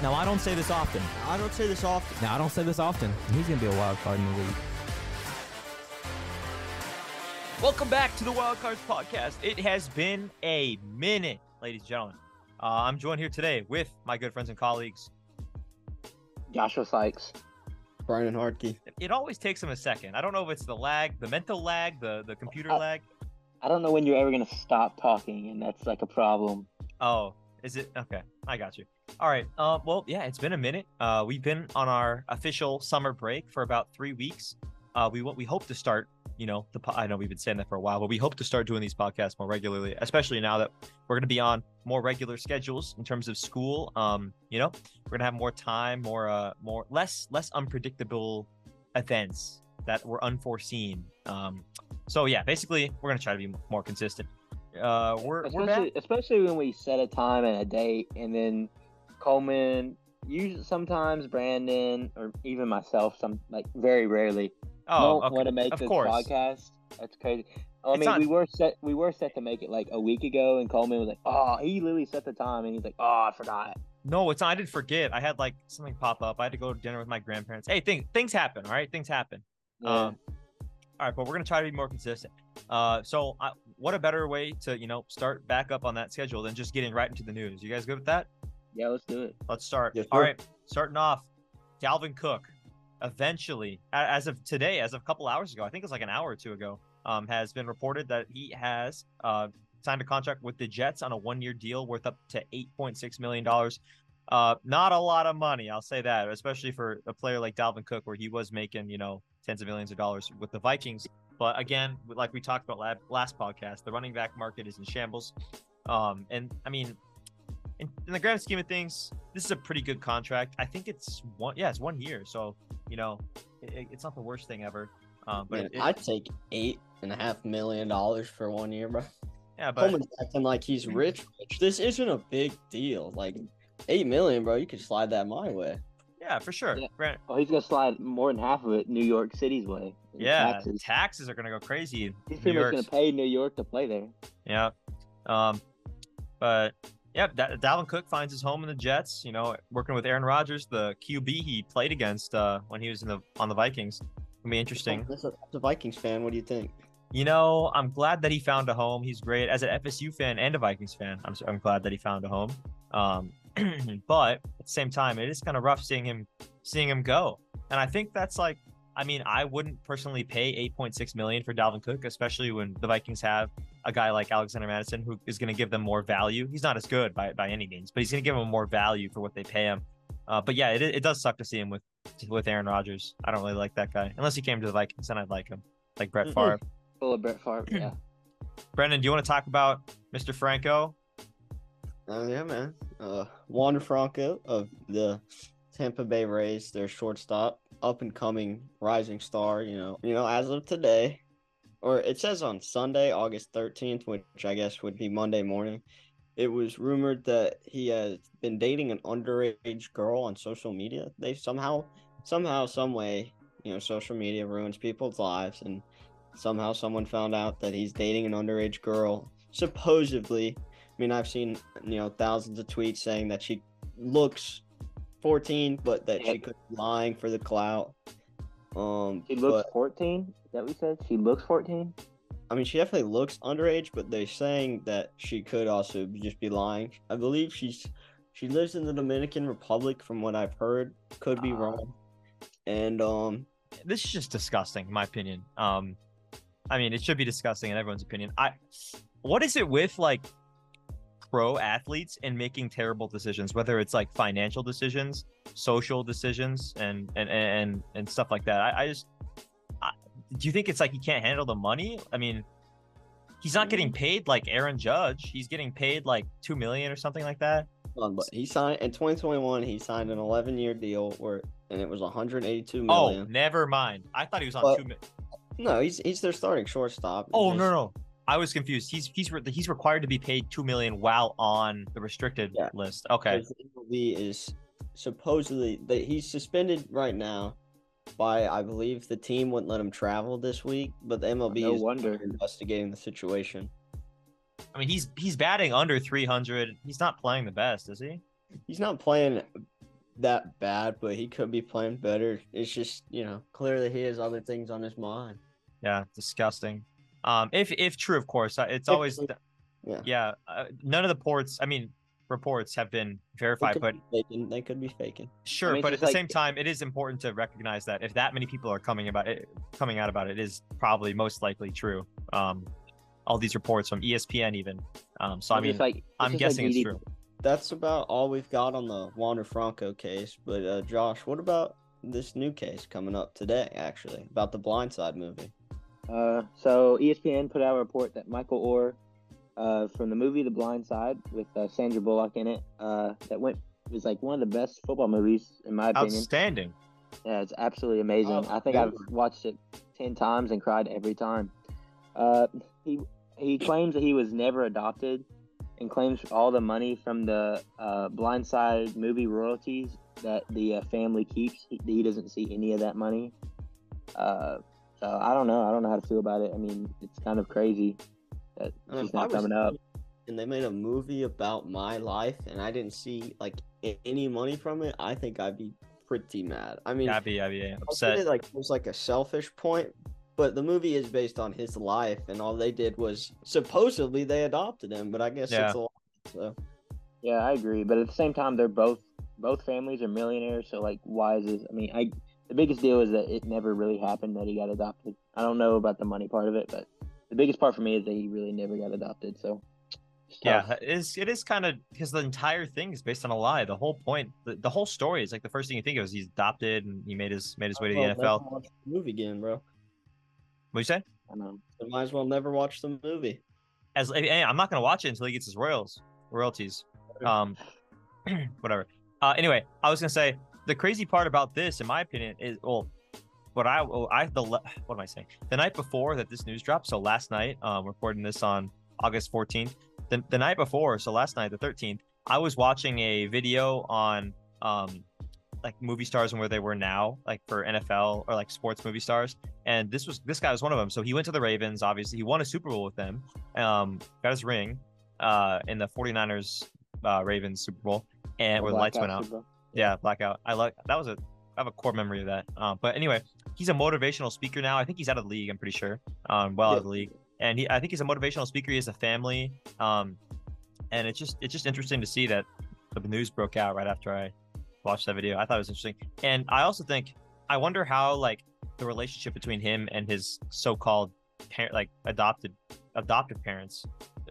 Now, I don't say this often. I don't say this often. Now, I don't say this often. He's going to be a wild card in the league. Welcome back to the Wild Cards Podcast. It has been a minute, ladies and gentlemen. Uh, I'm joined here today with my good friends and colleagues. Joshua Sykes. Brian Hartke. It always takes him a second. I don't know if it's the lag, the mental lag, the, the computer Uh, lag. I don't know when you're ever gonna stop talking, and that's like a problem. Oh, is it? Okay, I got you. All right. Uh, well, yeah, it's been a minute. Uh, we've been on our official summer break for about three weeks. Uh, we we hope to start. You know, the po- I know we've been saying that for a while, but we hope to start doing these podcasts more regularly, especially now that we're going to be on more regular schedules in terms of school. Um, you know, we're going to have more time, more uh, more less less unpredictable events that were unforeseen. Um, so yeah, basically, we're going to try to be more consistent. Uh, we're we're. Especially, especially when we set a time and a date, and then Coleman, usually sometimes Brandon, or even myself, some like very rarely, Oh, don't okay. want to make of this course. podcast. That's crazy. I It's mean, we were set. We were set to make it like a week ago, and Coleman was like, "Oh, he literally set the time," and he's like, "Oh, I forgot." No, it's not. I did forget. I had like something pop up. I had to go to dinner with my grandparents. Hey, things things happen. All right, things happen. Yeah. Um, all right, but we're gonna try to be more consistent. Uh, so uh, what a better way to you know start back up on that schedule than just getting right into the news. You guys good with that? Yeah, let's do it. Let's start. Yes, All sir. right, starting off, Dalvin Cook, eventually, as of today, as of a couple hours ago, I think it's like an hour or two ago, um, has been reported that he has uh, signed a contract with the Jets on a one-year deal worth up to eight point six million dollars. Uh, not a lot of money, I'll say that, especially for a player like Dalvin Cook, where he was making you know tens of millions of dollars with the Vikings. But again, like we talked about last podcast, the running back market is in shambles. Um, and I mean, in, in the grand scheme of things, this is a pretty good contract. I think it's one, yeah, it's one year, so you know, it, it's not the worst thing ever. Um, but Man, it, I'd take eight and a half million dollars for one year, bro. yeah, but Coleman's acting like he's rich, rich. This isn't a big deal. Like eight million, bro. You could slide that my way. yeah, for sure. Yeah. Grant- Oh, he's gonna slide more than half of it New York City's way. yeah, taxes. taxes. are gonna go crazy. He's pretty much gonna pay New York to play there. Yeah. Um, but yeah, Dalvin Cook finds his home in the Jets. You know, working with Aaron Rodgers, the QB he played against uh, when he was in the on the Vikings. Gonna be interesting. As a, as a Vikings fan, what do you think? You know, I'm glad that he found a home. He's great as an FSU fan and a Vikings fan. I'm, I'm glad that he found a home. Um, but at the same time, it is kind of rough seeing him seeing him go. And I think that's like, I mean, I wouldn't personally pay 8.6 million for Dalvin Cook, especially when the Vikings have a guy like Alexander Mattison who is going to give them more value. He's not as good by by any means, but he's going to give them more value for what they pay him. Uh, but yeah, it, it does suck to see him with with Aaron Rodgers. I don't really like that guy unless he came to the Vikings, then I'd like him, like Brett. Favre. Full of Brett Favre. Yeah. Brendan, do you want to talk about Mr. Franco? Oh yeah, man. Uh, Wander Franco of the Tampa Bay Rays, their shortstop, up and coming rising star. You know, you know, as of today, or it says on Sunday, August thirteenth, which I guess would be Monday morning. It was rumored that he has been dating an underage girl on social media. They somehow, somehow, some way, you know, social media ruins people's lives, and somehow someone found out that he's dating an underage girl. Supposedly, I mean, I've seen you know thousands of tweets saying that she looks 14, but that she could be lying for the clout. Um, She looks but, 14. Is that we said? She looks 14. I mean, she definitely looks underage, but they're saying that she could also just be lying. I believe she's she lives in the Dominican Republic, from what I've heard. Could be Ah. wrong. And um, This is just disgusting, in my opinion. Um, I mean, it should be disgusting in everyone's opinion. I, what is it with like pro athletes and making terrible decisions, whether it's like financial decisions, social decisions, and and and and stuff like that? I, I just, I, do you think it's like he can't handle the money? I mean, he's not getting mm-hmm. paid like Aaron Judge. He's getting paid like two million or something like that. but he signed in 2021. He signed an 11 year deal where, and it was 182 Oh, million. never mind. I thought he was on But- two million. No, he's he's their starting shortstop. Oh just- no no, I was confused. He's he's re- he's required to be paid two million while on the restricted Yeah. list. Okay. Because MLB is supposedly that he's suspended right now by I believe the team wouldn't let him travel this week, but the MLB No is wonder. investigating the situation. I mean, he's he's batting under three hundred. He's not playing the best, is he? He's not playing that bad, but he could be playing better. It's just you know clearly he has other things on his mind. Yeah, disgusting. Um, if if true, of course, uh, it's always Yeah. yeah. Uh, none of the ports, I mean, reports have been verified, but be faking. They could be faking. sure. mean, but at the like- same time, it is important to recognize that if that many people are coming about it, coming out about it, is probably most likely true. Um, all these reports from ESPN, even. Um, so I mean, like, I'm just like guessing it's true. That's about all we've got on the Wander Franco case. But uh, Josh, what about this new case coming up today? Actually, about the Blindside movie. Uh, so ESPN put out a report that Michael Oher, uh, from the movie The Blind Side with uh, Sandra Bullock in it, uh, that went was like one of the best football movies in my opinion. outstanding. Yeah, it's absolutely amazing. Oh, I think I've watched it ten times and cried every time. Uh, he he claims that he was never adopted, and claims all the money from the uh, Blindside movie royalties that the uh, family keeps. He, he doesn't see any of that money. Uh, so I don't know. I don't know how to feel about it. I mean, it's kind of crazy that I mean, she's not was coming up. And they made a movie about my life, and I didn't see like any money from it. I think I'd be pretty mad. I mean, Yeah, I'd be, I'd be upset. it, like it was like a selfish point, but the movie is based on his life, and all they did was supposedly they adopted him, but I guess Yeah. it's a lie. So Yeah, I agree. But at the same time, they're both both families are millionaires. So like, why is this? I mean, I the biggest deal is that it never really happened that he got adopted. I don't know about the money part of it, but the biggest part for me is that he really never got adopted. So Yeah, tough. it is it is kind of because the entire thing is based on a lie. The whole point, the, the whole story is like the first thing you think of is he's adopted and he made his made his way to the NFL. never watch the movie again, bro. What you say? I know. I might as well never watch the movie. As hey, I'm not gonna watch it until he gets his royals royalties. Um, whatever. Uh, anyway, I was gonna say the crazy part about this, in my opinion, is well, what I I the what am I saying? The night before that this news dropped, so last night, um, recording this on August 14th. The, the night before, so last night, the 13th, I was watching a video on um like movie stars and where they were now, like for NFL or like sports movie stars. And this was this guy was one of them. So he went to the Ravens, obviously. He won a Super Bowl with them. Um, got his ring uh in the 49ers uh Ravens Super Bowl and where the lights went out. Yeah, blackout. I like that was a I have a core memory of that. Um, but anyway, he's a motivational speaker now. I think he's out of the league. I'm pretty sure. Um, well out of the league, and he I think he's a motivational speaker. He has a family. Um, and it's just it's just interesting to see that the news broke out right after I watched that video. I thought it was interesting, and I also think I wonder how like the relationship between him and his so-called parent, like adopted adoptive parents,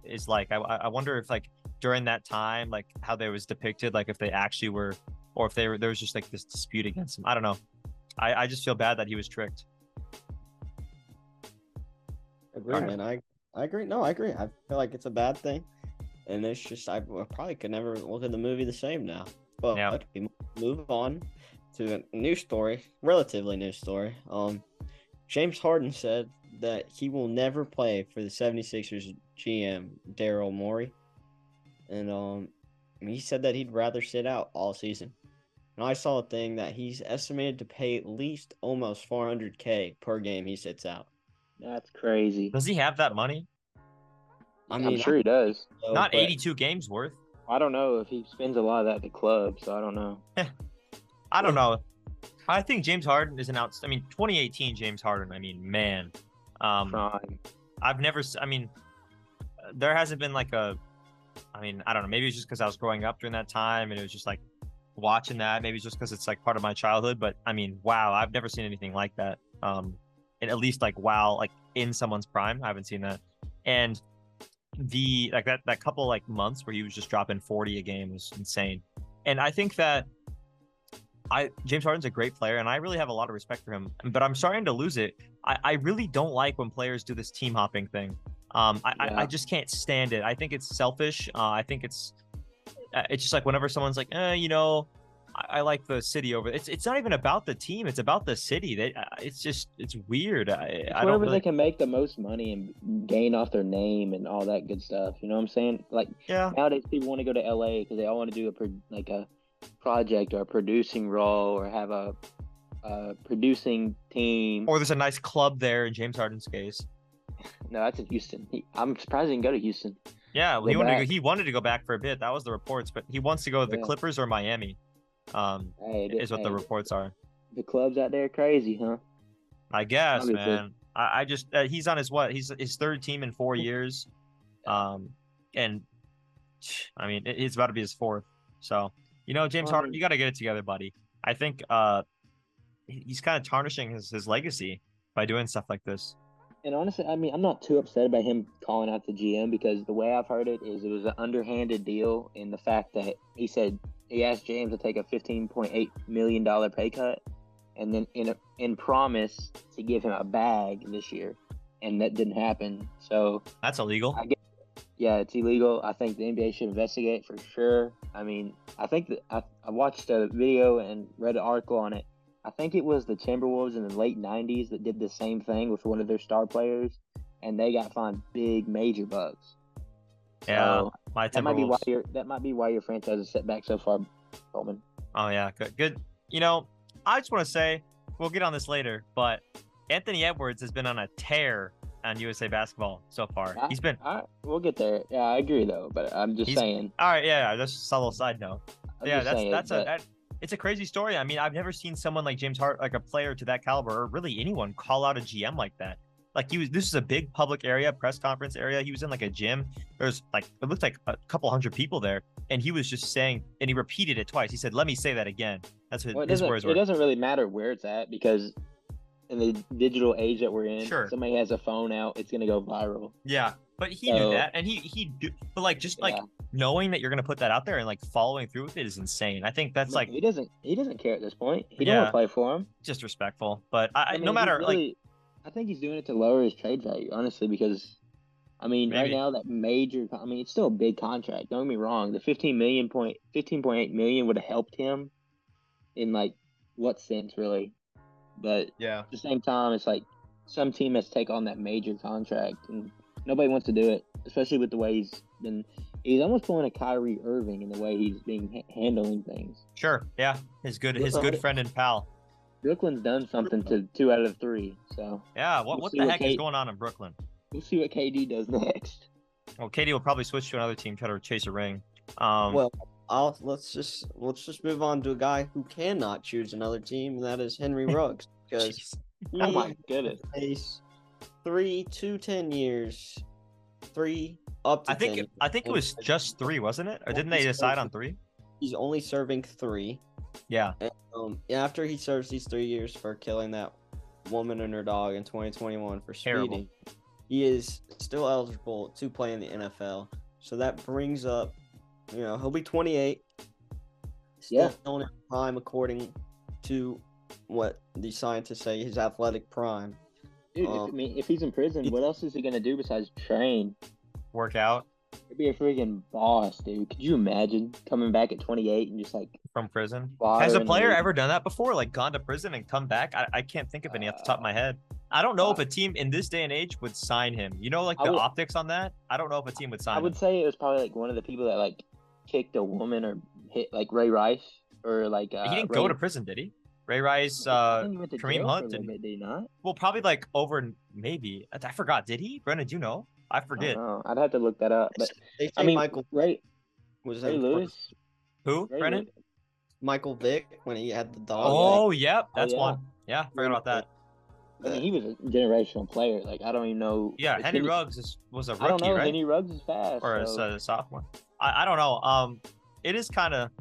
is like. I I wonder if like during that time, like how they was depicted, like if they actually were, or if they were there was just like this dispute against him. I don't know. I I just feel bad that he was tricked. agree, Alright. man. I I agree. No, I agree. I feel like it's a bad thing, and it's just I probably could never look at the movie the same now. But Yeah. we move on to a new story, relatively new story. Um, James Harden said that he will never play for the 76ers GM Daryl Morey, and um, he said that he'd rather sit out all season. And I saw a thing that he's estimated to pay at least almost 400k per game he sits out. That's crazy. Does he have that money? I I mean, am sure he does. so, Not 82 games worth. I don't know if he spends a lot of that at the club, so I don't know. I don't know. I think James Harden is an out. I mean, 2018 James Harden. I mean, man. Um, Prime. I've never. I mean, there hasn't been like a. I mean, I don't know. Maybe it's just because I was growing up during that time, and it was just like watching that. Maybe just because it's like part of my childhood. But I mean, wow, I've never seen anything like that. Um, and at least like wow, like in someone's prime, I haven't seen that. And the like that that couple like months where he was just dropping 40 a game was insane. And I think that I James Harden's a great player, and I really have a lot of respect for him. But I'm starting to lose it. I, I really don't like when players do this team hopping thing. Um, I, I, I just can't stand it. I think it's selfish. Uh, I think it's uh, it's just like whenever someone's like, eh, you know, I, I like the city over. It's it's not even about the team. It's about the city. They, uh, it's just it's weird. I, It's I don't wherever really. they can make the most money and gain off their name and all that good stuff. You know what I'm saying? Like Yeah. nowadays, people want to go to LA because they all want to do a pro- like a project or a producing role or have a, a producing team. Or there's a nice club there in James Harden's case. no, that's in Houston. He, I'm surprised he didn't go to Houston. Yeah, he wanted to go, he wanted to go back for a bit. That was the reports, but he wants to go to the Yeah. Clippers or Miami. Um, Hey, is what the reports are. the clubs out there crazy, huh? I guess, Obviously. man. I, I just uh, he's on his what? He's his third team in four years, um, and I mean it- it's about to be his fourth. So you know, James Harden, you got to get it together, buddy. I think uh, he's kind of tarnishing his his legacy by doing stuff like this. And honestly, I mean, I'm not too upset about him calling out the GM because the way I've heard it is it was an underhanded deal in the fact that he said he asked James to take a 15.8 million dollar pay cut, and then in a, in promise to give him a bag this year, and that didn't happen. So That's illegal. I get, yeah, it's illegal. I think the NBA should investigate for sure. I mean, I think that I, I watched a video and read an article on it. I think it was the Timberwolves in the late '90s that did the same thing with one of their star players, and they got fined big, major bucks. yeah, So, my that might be why Timberwolves. your that might be why your franchise is set back so far, Coleman. Oh yeah, good. Good. You know, I just want to say we'll get on this later, but Anthony Edwards has been on a tear on USA basketball so far. Ah. He's been All right, we'll get there. Yeah, I agree though, but I'm just saying. all right. Yeah, that's just a little side note. I'm yeah, that's saying that's a that, it's a crazy story. I mean, I've never seen someone like James Hart, like a player to that caliber, or really anyone, call out a GM like that. Like he was, this is a big public area, press conference area. He was in like a gym. There's like it looked like a couple hundred people there, and he was just saying, and he repeated it twice. He said, "Let me say that again." That's what Well, it his words it doesn't really matter where it's at because in the digital age that we're in, Sure. somebody has a phone out, it's gonna go viral. Yeah, but he knew that, and he he do, but like just like Yeah. knowing that you're gonna put that out there and like following through with it is insane. I think that's No, like he doesn't he doesn't care at this point. He don't want to play for him. disrespectful. But I, I, mean, no matter like I think he's doing it to lower his trade value, honestly, because I mean, right now that major, I mean, it's still a big contract. Don't get me wrong. The fifteen million point, fifteen point eight million would have helped him in like what sense, really? But yeah, at the same time, it's like some team has to take on that major contract, and nobody wants to do it, especially with the way he's been. He's almost pulling a Kyrie Irving in the way he's being ha- handling things. sure, yeah, his good his good friend and pal. Brooklyn's done something to two out of three, so Yeah, what We'll what see the what heck is going on in Brooklyn? we'll see what KD does next. Well, KD will probably switch to another team, try to chase a ring. Um, well, I'll let's just let's just move on to a guy who cannot choose another team, and that is Henry Ruggs because jeez. Oh my he goodness! Face three to ten years, three up to I think 10 I think it was just three, wasn't it? Or didn't they decide on three? He's only serving three. Yeah, Um, after he serves these three years for killing that woman and her dog in 2021 for Terrible. speeding, he is still eligible to play in the NFL. So that brings up, you know, he'll be 28. Still Yeah. in prime according to what the scientists say his athletic prime. Dude, if, I Um, mean, if he's in prison, what else is he gonna do besides train? work out He'd be a freaking boss, dude. Could you imagine coming back at 28 and just like from prison. Has a player ever done that before? Like gone to prison and come back? I, I can't think of any off the top of my head. I don't know if uh, a team in this day and age would sign him. You know, like the would- optics on that. I don't know if a team would sign I would him. say it was probably like one of the people that like kicked a woman or hit like Ray Rice or like uh, he didn't Ray, go to prison, did he? Ray Rice, uh, think he went to Kareem jail for a Hunt and- bit, did he not? well, probably like over maybe. I I forgot. Did he? Brennan, do you know? I I forget. don't. I'd have to look that up. But They say I mean, Michael Ray was Ray in Lewis, Who? Ray Brennan? Lew- Michael Vick when he had the dog. Oh, yep, that's yeah. one. Yeah, forgot about that. I mean, he was a generational player. Like I don't even know. Yeah, if Henry Ruggs is, was a I don't know. right? Henry Ruggs is fast. or a, so- a sophomore. I, I don't know. Um, it is kind of,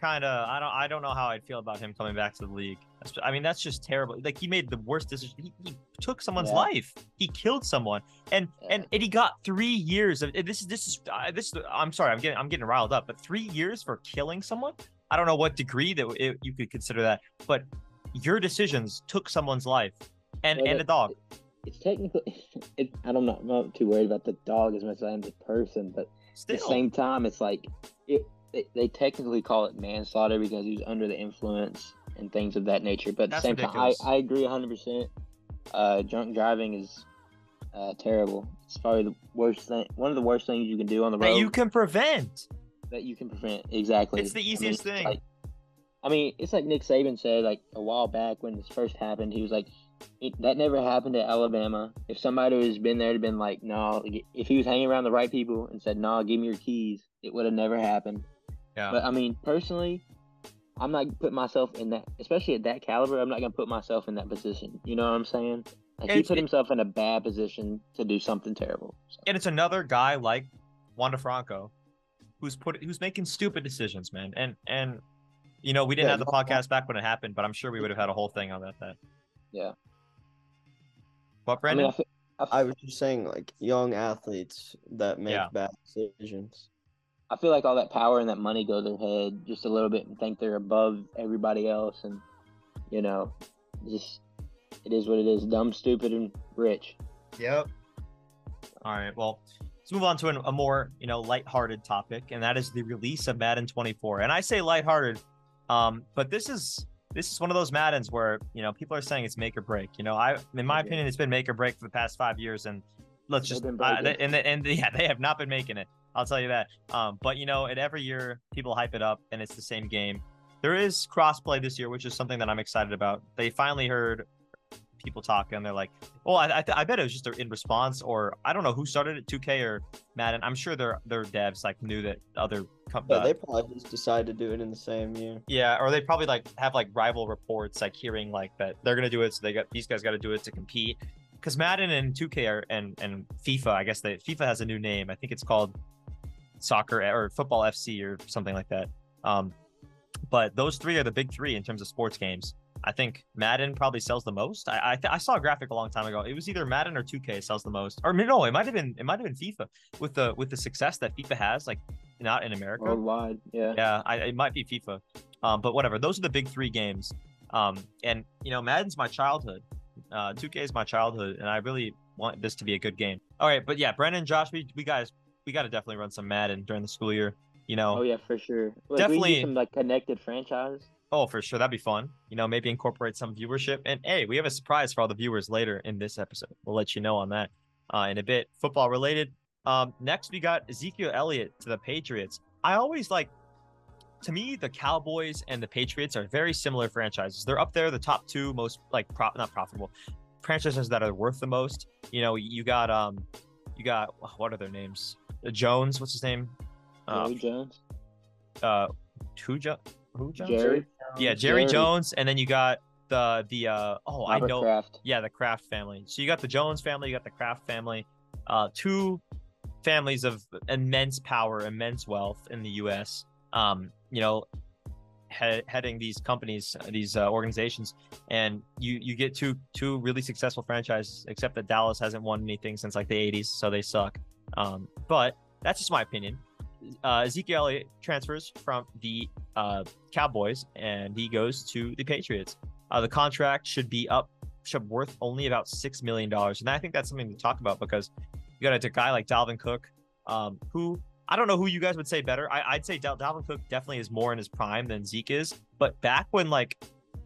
kind of. I don't. I don't know how I'd feel about him coming back to the league. That's, I mean, that's just terrible. Like he made the worst decision. He, he took someone's Yeah. life. He killed someone, and Yeah. and and he got three years of. This is this is uh, this. is- I'm sorry. I'm getting I'm getting riled up. But three years for killing someone. I don't know what degree that it, you could consider that, but your decisions took someone's life and Well, and that- a dog. it's technically. It, I don't know. I'm not too worried about the dog as much as I am the person, but at the same time, it's like it. They, they technically call it manslaughter because he was under the influence and things of that nature. But at That's the same ridiculous. time, I, I agree 100. percent uh, Drunk driving is uh, terrible. It's probably the worst thing. One of the worst things you can do on the road that you can prevent. that you can prevent. Exactly. It's the I mean, easiest thing. like- I mean, it's like Nick Saban said like a while back when this first happened. He was like, "That never happened at Alabama. If somebody has been there, to been like, no. If he was hanging around the right people and said, no, give me your keys, it would have never happened." Yeah. But I mean, personally, I'm not putting myself in that, especially at that caliber. I'm not gonna put myself in that position. You know what I'm saying? Like he It's- put himself in a bad position to do something terrible. So, and it's another guy like Wander Franco, who's put who's making stupid decisions, man. And and you know we didn't Yeah, have the no- podcast back when it happened, but I'm sure we would have had a whole thing on that. That Yeah. What, I mean, I, fe- I, f- I was just saying, like young athletes that make Yeah. bad decisions. I feel like all that power and that money go to their head just a little bit and think they're above everybody else, and you know, just it is what it is. Dumb, stupid, and rich. Yep. All right. Well, let's move on to an, a more you know lighthearted topic, and that is the release of Madden 24. And I say lighthearted, um, but this is this is one of those Maddens where you know people are saying it's make or break. You know, I in my Okay. opinion, it's been make or break for the past five years, and let's They've just uh, and and yeah, they have not been making it. I'll tell you that. Um, but you know, at every year people hype it up, and it's the same game. There is crossplay this year, which is something that I'm excited about. They finally heard people talk, And they're like, well, I, I, th- I bet it was just in response, or I don't know who started it, 2K or Madden. I'm sure their their devs like knew that other companies. Yeah, uh, they probably just decided to do it in the same year. yeah, or they probably like have like rival reports, like hearing like that they're gonna do it, so they got these guys got to do it to compete. Because Madden and 2K are and and FIFA, I guess they FIFA has a new name. I think it's called Soccer or Football FC or something like that. Um, but those three are the big three in terms of sports games. I think Madden probably sells the most. I I, th- I saw a graphic a long time ago. It was either Madden or 2K sells the most, or no, it might have been it might have been FIFA with the with the success that FIFA has, like not in America. Worldwide, yeah. Yeah, I, it might be FIFA, um, but whatever. Those are the big three games. Um, and you know, Madden's my childhood. Uh, 2K is my childhood, and I really want this to be a good game. All right, but yeah, Brendan, Josh, we, we guys, we got to definitely run some Madden during the school year. You know, Oh yeah, for sure. Like, Definitely- some like connected franchise. oh for sure, that'd be fun. You know, maybe incorporate some viewership. And hey, we have a surprise for all the viewers later in this episode. We'll let you know on that uh, in a bit. Football related. Um, next, we got Ezekiel Elliott to the Patriots. I always like to me, the Cowboys and the Patriots are very similar franchises. They're up there, the top two most like pro- not profitable franchises that are worth the most. You know, you got um, you got what are their names? Uh, Jones, what's his name? Uh, Jerry Jones, uh, who jo- who Jones? Jerry, Yeah, Jerry, Jerry. Jones, and then you got the the uh oh I know Kraft. yeah the Kraft family. So you got the Jones family, you got the Kraft family, uh, two families of immense power, immense wealth in the U.S. Um, you know, he- heading these companies, these uh, organizations, and you you get two two really successful franchises. Except that Dallas hasn't won anything since like the '80s, so they suck. Um, but that's just my opinion. Uh, Ezekiel Elliott transfers from the uh, Cowboys and he goes to the Patriots. Uh, the contract should be up, should worth only about six million dollars, and I think that's something to talk about because you got a guy like Dalvin Cook, um, who I don't know who you guys would say better. I, I'd say Dal- Dalvin Cook definitely is more in his prime than Zeke is, but back when like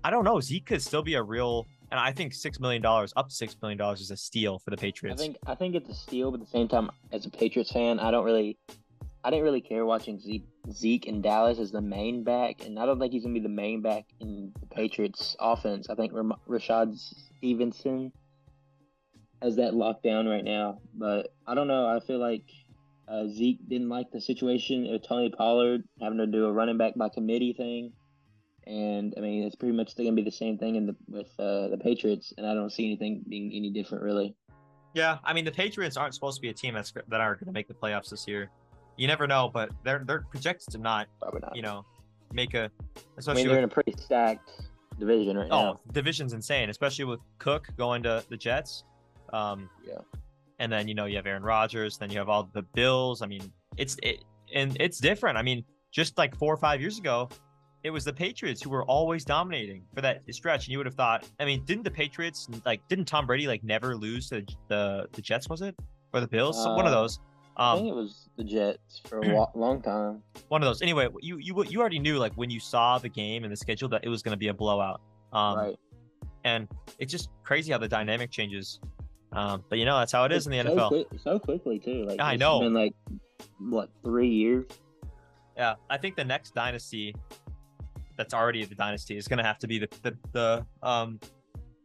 I don't know, Zeke could still be a real, and I think six million dollars, up to six million dollars, is a steal for the Patriots. I think I think it's a steal, but at the same time, as a Patriots fan, I don't really, I didn't really care watching Zeke, Zeke in Dallas as the main back, and I don't think he's gonna be the main back in the Patriots offense. I think Ram- Rashad Stevenson has that locked down right now, but I don't know. I feel like uh, Zeke didn't like the situation of Tony Pollard having to do a running back by committee thing. And I mean, it's pretty much going to be the same thing in the with uh, the Patriots, and I don't see anything being any different really. Yeah, I mean the Patriots aren't supposed to be a team that's that are going to make the playoffs this year. You never know, but they're they're projected to not, Probably not. you know, make a I especially mean, they're in a pretty stacked division right oh now. Oh, division's insane, especially with Cook going to the Jets. Um, Yeah. And then you know you have Aaron Rodgers, then you have all the Bills. I mean, it's it and it's different. I mean, just like four or five years ago, it was the Patriots who were always dominating for that stretch, and you would have thought. I mean, didn't the Patriots like didn't Tom Brady like never lose to the the Jets? Was it or the Bills? One of Uh, those. I Um, think it was the Jets for a long time. one of those. Anyway, you you you already knew like when you saw the game and the schedule that it was going to be a blowout. Um, right. and it's just crazy how the dynamic changes. Um, but you know that's how it is in the so NFL. quick- so quickly too. Like I know. Been like what three years? Yeah, I think the next dynasty that's already the dynasty is going to have to be the the, the um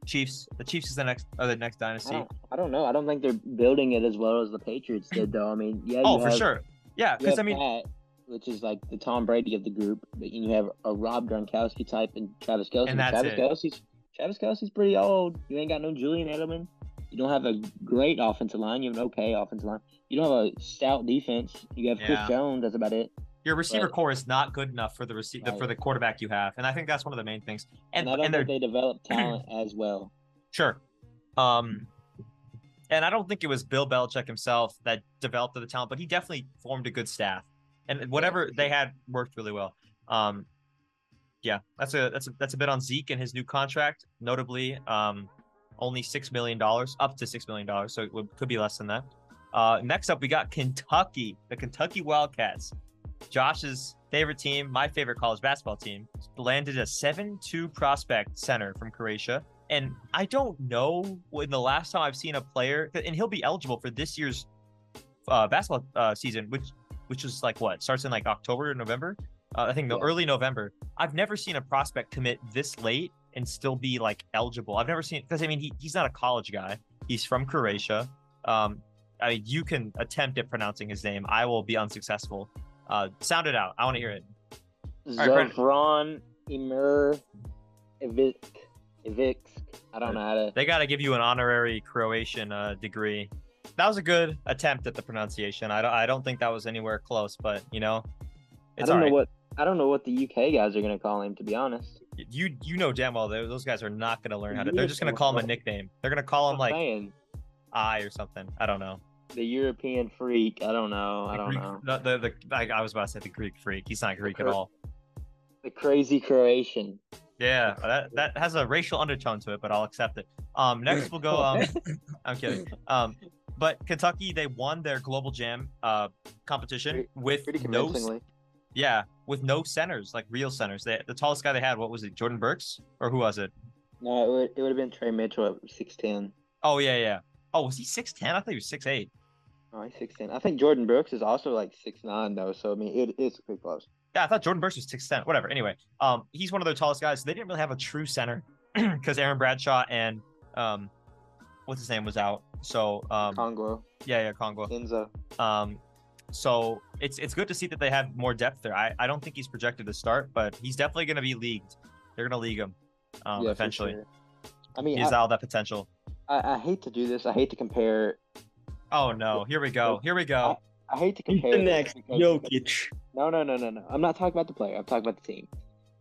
Chiefs. The Chiefs is the next or the next I dynasty. don't, I don't know. I don't think they're building it as well as the Patriots did, though. I mean, yeah. Oh, you for have- sure. Yeah, because I mean, Pat, which is like the Tom Brady of the group, but you have a Rob Gronkowski type and Travis Kelce. And that's Travis it. Kelce's Travis Kelce's pretty old. You ain't got no Julian Edelman. You don't have a great offensive line. You have an okay offensive line. You don't have a stout defense. You have Yeah. Chris Jones. That's about it. Your receiver Right. core is not good enough for the receiver Right. for the quarterback you have, and I think that's one of the main things. And And, I don't and they develop talent as well. Sure. Um, and I don't think it was Bill Belichick himself that developed the talent, but he definitely formed a good staff, and whatever they had worked really well. Um, yeah, that's a that's a that's a bit on Zeke and his new contract, notably, um, only six million dollars, up to six million dollars, so it would, could be less than that. Uh, next up, we got Kentucky, the Kentucky Wildcats. Josh's favorite team, my favorite college basketball team, landed a 7 2 prospect center from Croatia. And I don't know when the last time I've seen a player, and he'll be eligible for this year's uh, basketball uh, season, which which is like what starts in like October or November. Uh, I think no, Yeah. early November. I've never seen a prospect commit this late and still be like eligible. I've never seen because I mean he, he's not a college guy. He's from Croatia. Um, I mean, you can attempt at pronouncing his name. I will be unsuccessful. Uh, sound it out. I want to hear it. right, Brandon. Zofran Emir Ivic. Ivic. I don't know how to. They got to give you an honorary Croatian uh, degree. That was a good attempt at the pronunciation. I don't, I don't think that was anywhere close, but you know, I don't all know right. what. I don't know what the UK guys are gonna call him. To be honest, you you know damn well those guys are not going to learn how to. They're just going to call him a nickname. They're going to call him like saying, I or something. I don't know. the European freak. I don't know. I don't Greek, know. The, the, the I, I was about to say the Greek freak. He's not Greek at all. The crazy Croatian. Yeah, that that has a racial undertone to it, but I'll accept it. Um, next we'll go. Um, I'm kidding. Um, but Kentucky they won their Global Jam uh competition with no. Yeah with no centers like real centers. They, the tallest guy they had what was it Jordan Burks or who was it? No, it would, it would have been Tre Mitchell at six ten. Oh yeah yeah. Oh was he six ten? I thought he was six eight. Oh, he's six ten. I think Jordan Brooks is also like six nine though. So I mean, it is pretty close. Yeah, I thought Jordan Burks was six ten. Whatever. Anyway, um, he's one of their tallest guys. They didn't really have a true center because Aaron Bradshaw and um, what's his name was out. So um, Congo, yeah yeah Congo. Enzo. Um, so it's it's good to see that they have more depth there. I, I don't think he's projected to start, but he's definitely going to be leagued. They're going to league him um, Yeah, eventually. sure. I mean, He has I, all that potential. I, I hate to do this. I hate to compare. Oh no! Here we go. Here we go. I hate to He's compare. the next Jokic. No, no, no, no, no. I'm not talking about the player. I'm talking about the team.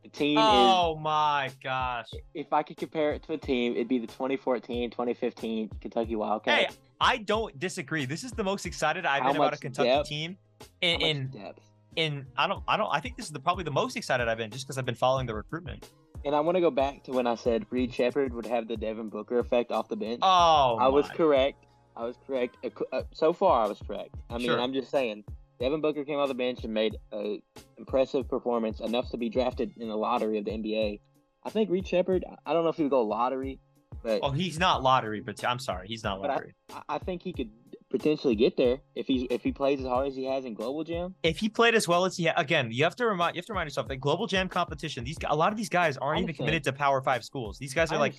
The team is Oh my gosh! If I could compare it to a team, it'd be the 2014, 2015 Kentucky Wildcats. Hey, I don't disagree. This is the most excited I've How been about a Kentucky depth? team in in, depth. in I don't I don't I think this is the probably the most excited I've been just because I've been following the recruitment. And I want to go back to when I said Reed Sheppard would have the Devin Booker effect off the bench. Oh, I was correct. I was correct. Uh, So far, I was correct. I mean, Sure. I'm just saying. Devin Booker came off the bench and made a impressive performance, enough to be drafted in the lottery of the NBA. I think Reed Sheppard. I don't know if he would go lottery, but Oh, he's not lottery, but I'm sorry, he's not lottery. I- I think he could potentially get there if he if he plays as hard as he has in Global Jam. if he played as well as he ha- again, you have to remind you have to remind yourself that global jam competition. These a lot of these guys aren't even committed to Power Five schools. These guys are like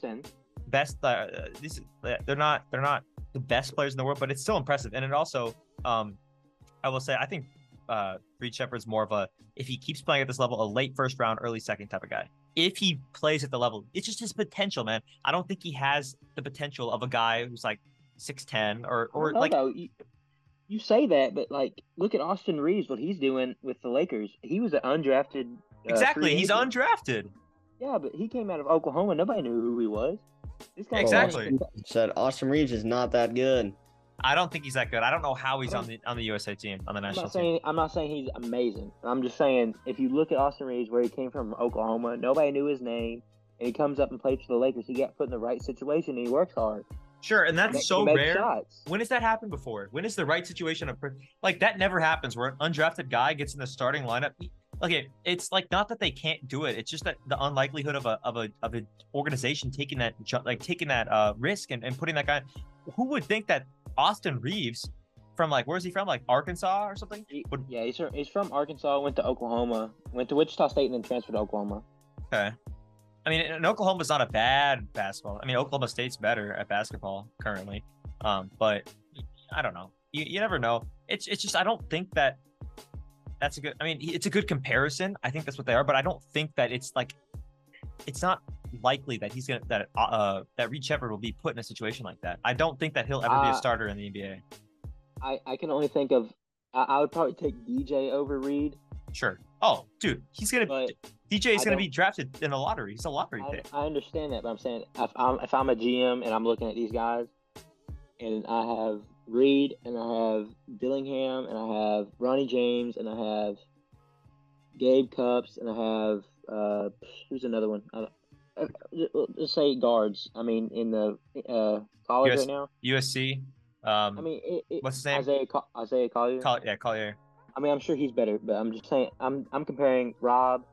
best. Uh, this uh, they're not they're not the best players in the world, but it's still impressive. And it also, um, I will say, I think uh, Reed Sheppard's more of a if he keeps playing at this level, a late first round, early second type of guy. If he plays at the level, it's just his potential, man. I don't think he has the potential of a guy who's like six ten or or don't like though. You, you say that, but like, look at Austin Reaves, what he's doing with the Lakers. He was an undrafted. uh, exactly. He's agent. undrafted. Yeah, but he came out of Oklahoma. Nobody knew who he was. This guy Exactly. Said Austin Reaves is not that good. I don't think he's that good. I don't know how he's on the on the USA team on the I'm national not team. I'm not saying he's amazing. I'm just saying if you look at Austin Reaves, where he came from, Oklahoma, nobody knew his name, and he comes up and plays for the Lakers. He got put in the right situation, and he works hard. Sure, and that's so rare. Shots. When has that happened before? When is the right situation of like that never happens where an undrafted guy gets in the starting lineup? Okay, it's like not that they can't do it. It's just that the unlikelihood of a of a of an organization taking that like taking that uh risk and, and putting that guy. Who would think that Austin Reaves from like where's he from? Like Arkansas or something? He- Would- yeah, he's from, he's from Arkansas. Went to Oklahoma. Went to Wichita State and then transferred to Oklahoma. Okay. I mean, and Oklahoma's not a bad basketball. I mean, Oklahoma State's better at basketball currently. Um, but I don't know. You, you never know. It's it's just I don't think that That's a good. I mean, it's a good comparison. I think that's what they are, but I don't think that it's like, it's not likely that he's gonna that uh, uh that Reed Sheppard will be put in a situation like that. I don't think that he'll ever be a Uh, starter in the NBA. I, I can only think of. I, I would probably take DJ over Reed. Sure. Oh, dude, he's gonna But DJ is gonna be drafted in a lottery. He's a lottery I, pick. I understand that, but I'm saying if I'm if I'm a GM and I'm looking at these guys, and I have Reed and I have Dillingham and I have Ronnie James and I have Gabe Cupps and I have uh who's another one? Uh, just say guards. I mean, in the uh, college US right now. USC. Um, I mean, it, it, what's his name? Isaiah Isaiah Collier. Col- yeah, Collier. I mean, I'm sure he's better, but I'm just saying. I'm I'm comparing Rob,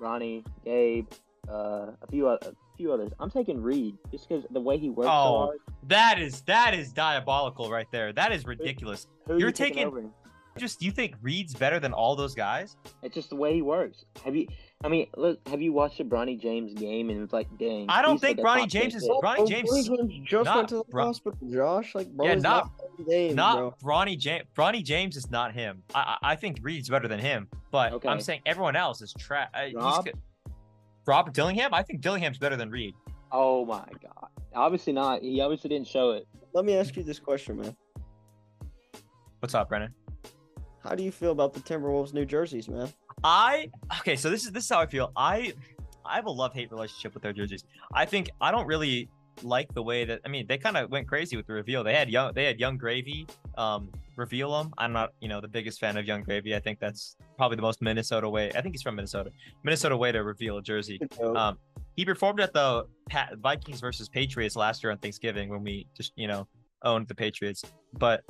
Ronnie, Gabe, uh, a few a few others. I'm taking Reed just because the way he works so Oh, hard. That is that is diabolical right there. That is ridiculous. Who are you're you taking- over him? Just do you think Reed's better than all those guys? It's just the way he works. Have you? I mean, look, have you watched a Bronny James game and it's like, dang. I don't he's like think a Bronny James is- pick. Bronny James- just not went to the Bro- hospital, Josh. Like, bro, Yeah, not- not James, Not bro. Bronny James. Bronny James is not him. I I I think Reed's better than him, but I'm saying everyone else is trash. Uh, Rob? Rob Dillingham. I think Dillingham's better than Reed. Oh my god. Obviously not. He obviously didn't show it. Let me ask you this question, man. What's up, Brennan? How do you feel about the Timberwolves New Jerseys, man? I okay, so this is this is how I feel. I I have a love hate relationship with their jerseys. I think I don't really like the way that I mean they kind of went crazy with the reveal. They had young they had Yung Gravy um reveal them. I'm not you know the biggest fan of Yung Gravy. I think that's probably the most Minnesota way. I think he's from Minnesota. Minnesota way to reveal a jersey. Um, he performed at the Vikings versus Patriots last year on Thanksgiving when we just you know owned the Patriots. But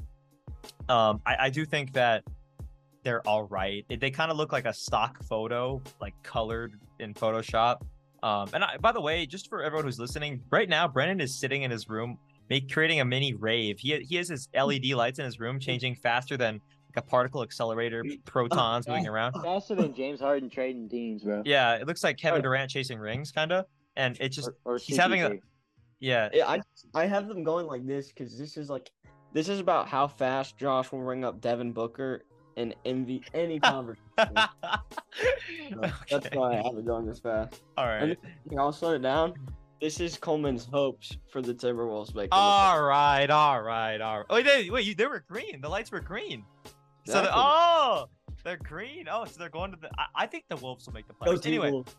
um, I, I do think that they're all right. They, they kind of look like a stock photo, like colored in Photoshop. Um, and I, by the way, just for everyone who's listening, right now Brennan is sitting in his room, make creating a mini rave. He he has his LED lights in his room changing faster than like a particle accelerator, protons moving around. Faster than James Harden trading teams, bro. Yeah, it looks like Kevin Durant chasing rings, kind of. And it just, Or, or he's having a- yeah, Yeah, I I have them going like this because this is like this is about how fast Josh will ring up Devin Booker in envy any conversation. That's Okay. why I have it going this fast. All right. Then, I'll slow it down. This is Coleman's hopes for the Timberwolves making. All right, all right, all right. Oh, they, wait, you, they were green. The lights were green. So, the, Exactly. oh, they're green. Oh, so they're going to the. I, I think the Wolves will make the Go playoffs. Anyway, Timberwolves.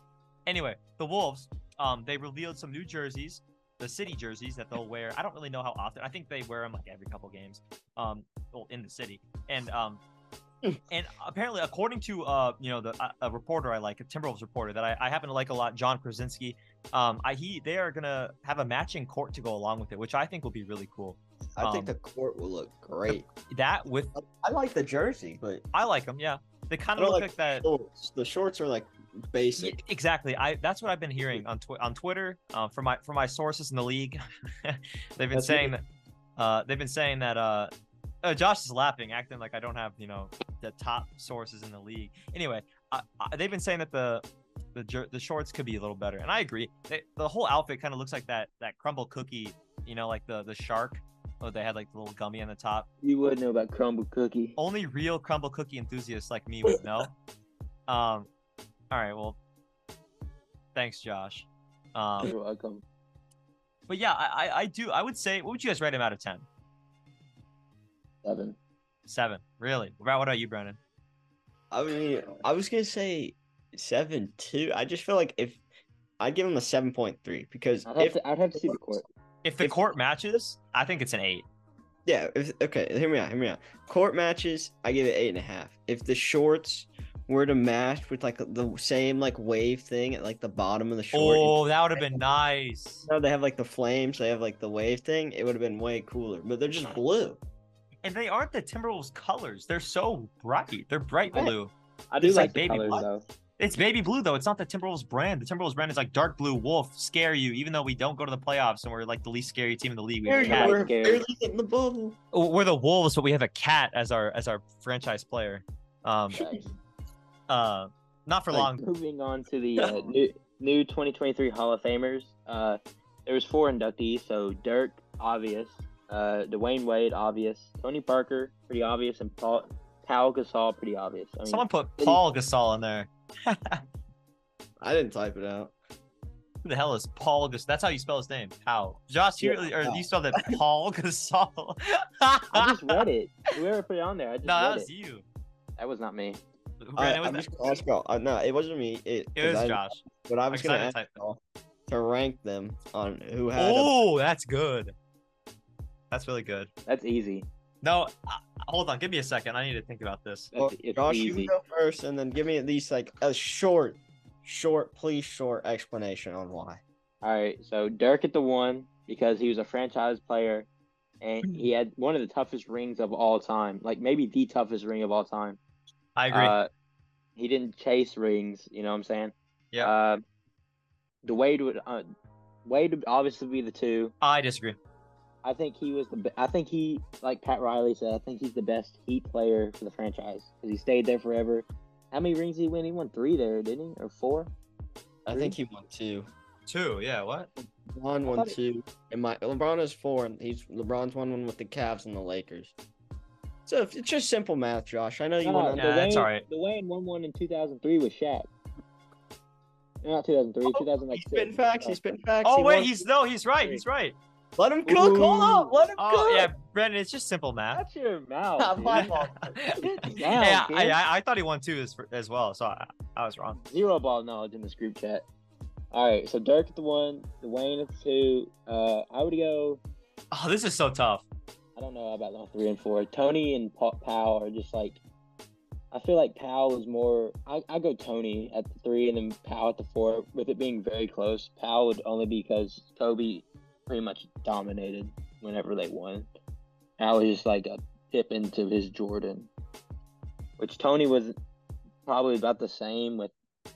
anyway, the Wolves. Um, they revealed some new jerseys, the city jerseys that they'll wear. I don't really know how often. I think they wear them like every couple games. Um, well, in the city, and um, and apparently, according to uh, you know, the uh, a reporter I like, a Timberwolves reporter that I, I happen to like a lot, Jon Krawczynski. Um, I he they are gonna have a matching court to go along with it, which I think will be really cool. I think um, the court will look great. That with I like the jersey, but I like them. Yeah, they kind of look like like that. shorts. The shorts are like basic. exactly. I that's what I've been hearing on twi- on Twitter uh, from my from my sources in the league. they've been That's saying it. that uh, they've been saying that uh, uh, Josh is laughing, acting like I don't have you know the top sources in the league. Anyway, I, I, they've been saying that the the jer- the shorts could be a little better, and I agree. They, the whole outfit kind of looks like that that crumble cookie, you know, like the the shark. Oh, they had like the little gummy on the top. You would know about Crumble Cookie. Only real crumble cookie enthusiasts like me would know. Um, all right, well, thanks, Josh. Um, You're welcome. but yeah, I, I I do. I would say, what would you guys rate him out of ten? Seven. Seven. Really? What about, what about you, Brennan? I mean, I was gonna say seven two. I just feel like if I'd give him a seven point three because I'd have if to. I'd have to see the court. If the If- court matches, I think it's an eight. yeah, if okay, hear me out, hear me out. Court matches, I give it eight and a half. If the shorts were to match with like the same like wave thing at like the bottom of the short, Oh, that would have been nice. now they have like the flames, they have like the wave thing. It would have been way cooler, but they're just blue. And they aren't the Timberwolves colors. They're so bright. They're bright blue. I do It's like like the baby colors blood. though. It's baby blue though. It's not the Timberwolves brand. The Timberwolves brand is like dark blue wolf, scare you. Even though we don't go to the playoffs and we're like the least scary team in the league, we have a Scary cat. We're We're barely hitting the bubble. Oh, We're the wolves, but we have a cat as our as our franchise player. Um, uh, not for Like, long. Moving on to the uh, new new 2023 Hall of Famers. Uh, there was four inductees. So Dirk, obvious. Uh, Dwyane Wade, obvious. Tony Parker, pretty obvious, and Paul Pau Gasol, pretty obvious. I mean, Someone put Paul Gasol in there. I didn't type it out. Who the hell is Paul Gasol? That's how you spell his name. How? Josh, you Yeah, really, or Pau. you spelled it Paul Gasol. I just read it. Whoever put it on there, I just No, that read was it. you. That was not me. I, Brandon, was I'm that- just gonna ask y'all. Uh, no, it wasn't me. It, it 'cause was I, Josh. But I was gonna ask type to rank them on who had. a- Oh, that's good. That's really good. That's easy. No, uh, hold on. Give me a second. I need to think about this. That's Well, it's Josh, you go first, and then give me at least like a short, short, please short explanation on why. All right, so Dirk at the one because he was a franchise player, and he had one of the toughest rings of all time, like maybe the toughest ring of all time. I agree. Uh, he didn't chase rings, you know what I'm saying? Yeah. Uh, the Wade would uh, Wade would obviously be the two. I disagree. I think he was the. be- I think he, like Pat Riley said, I think he's the best Heat player for the franchise because he stayed there forever. How many rings did he win? He won three there, didn't he, or four? I think he won two. Two. Yeah. What? LeBron won thought it- two, and my LeBron is four, and he's LeBron's won one with the Cavs and the Lakers. So if- it's just simple math, Josh. I know you No, want Yeah, to. that's Dwyane, all right. Dwyane won one in 2003 with Shaq. Not 2003, Oh, 2006. He's spitting facts. He's spitting facts. Oh he wait, he's no, he's right. He's right. Let him cook. Hold up, let him Oh cook. yeah, Brandon. It's just simple math. Shut your mouth. Dude. my fault. down, yeah, I. I, I thought he won two as, as well, so I, I was wrong. Zero ball knowledge in this group chat. All right, so Dirk at the one, Dwyane at the two. Uh, I would go. Oh, this is so tough. I don't know about the three and four. Tony and Pa- Powell are just like. I feel like Powell is more. I I go Tony at the three and then Powell at the four. With it being very close, Powell would only be because Kobe pretty much dominated whenever they won. Powell was just like a tip into his Jordan, which Tony was probably about the same with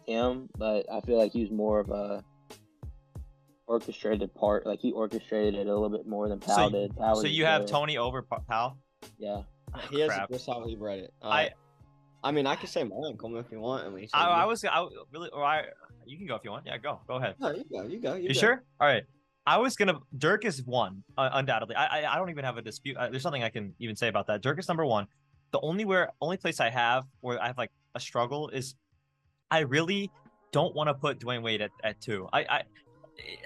him, but I feel like he was more of a orchestrated part. Like he orchestrated it a little bit more than Powell So- did. Powell So you have there. Tony over Pa- Powell. Yeah. He has Crap. that's how he read it. Uh, I- I mean, I could say mine, Coleman, if you want, at least. I, I was, I really, or I, you can go if you want. Yeah, go, go ahead. No, you go. You go. You, You go. sure? All right. I was gonna. Dirk is one, uh, undoubtedly. I, I, I don't even have a dispute. Uh, there's nothing I can even say about that. Dirk is number one. The only where, only place I have where I have like a struggle is, I really don't want to put Dwyane Wade at, at two. I, I,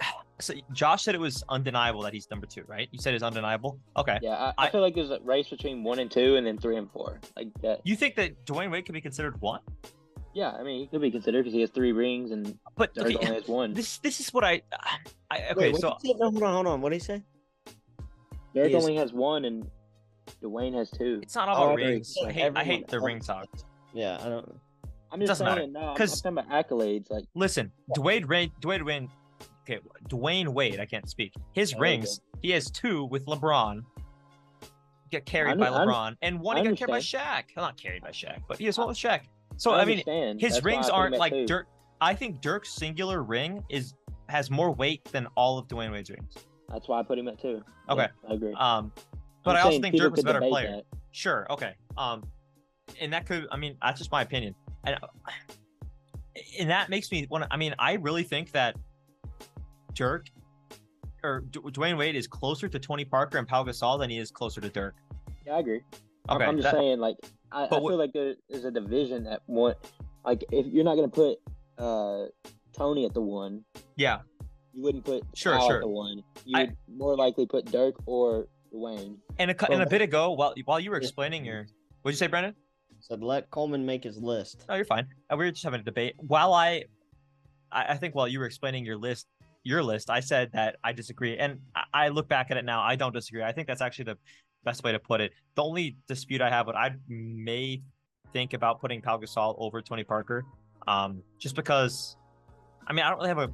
so Josh said it was undeniable that he's number two, right? You said it's undeniable. Okay. Yeah. I, I, I- feel like there's a race between one and two and then three and four. Like that. You think that Dwyane Wade could be considered one? Yeah. I mean, he could be considered because he has three rings and But Dirk okay, only has one. this this is what I, I okay. Wait, so did he say? No, hold on, hold on. What did he say? Dirk he is- only has one and Dwyane has two. it's not Oh, about I rings. I hate, I hate the ring talk. Yeah, I don't. I'm just doesn't matter, saying, no, I'm, I'm 'cause- talking about accolades. Like, Listen, Dwyane Wade, Dwyane Wade, okay, Dwyane Wade. I can't speak. His Oh, rings, he has two with LeBron. Get carried I by under- I under- LeBron, and one he got carried by Shaq. Well, not carried by Shaq, but he has one with Shaq. So I, I, mean, his That's rings aren't like two. Dirk. I think Dirk's singular ring is has more weight than all of Dwyane Wade's rings. That's why I put him at two. Okay. Yeah, I agree. Um, but I'm I also think Dirk was a better player. that. Sure. Okay. Um, and that could. I mean, that's just my opinion. And uh, and that makes me want. to I mean, I really think that Dirk or D- Dwyane Wade is closer to Tony Parker and Pau Gasol than he is closer to Dirk. Yeah, I agree. I'm- Okay. I'm just that- saying, like, I, I feel like there is a division at one. Like, if you're not gonna put uh Tony at the one, yeah. you wouldn't put Sure, Powell sure. at the one. You I- would more likely put Dirk or Wayne. And a, cou- and a bit ago, while while you were explaining your, what'd you say, Brendan? Said let Coleman make his list. Oh, you're fine. Uh, We were just having a debate. While I, I, I think while you were explaining your list, your list, I said that I disagree, and I, I look back at it now. I don't disagree. I think that's actually the best way to put it. The only dispute I have, but I may think about putting Pau Gasol over Tony Parker, um, just because. I mean, I don't really have a.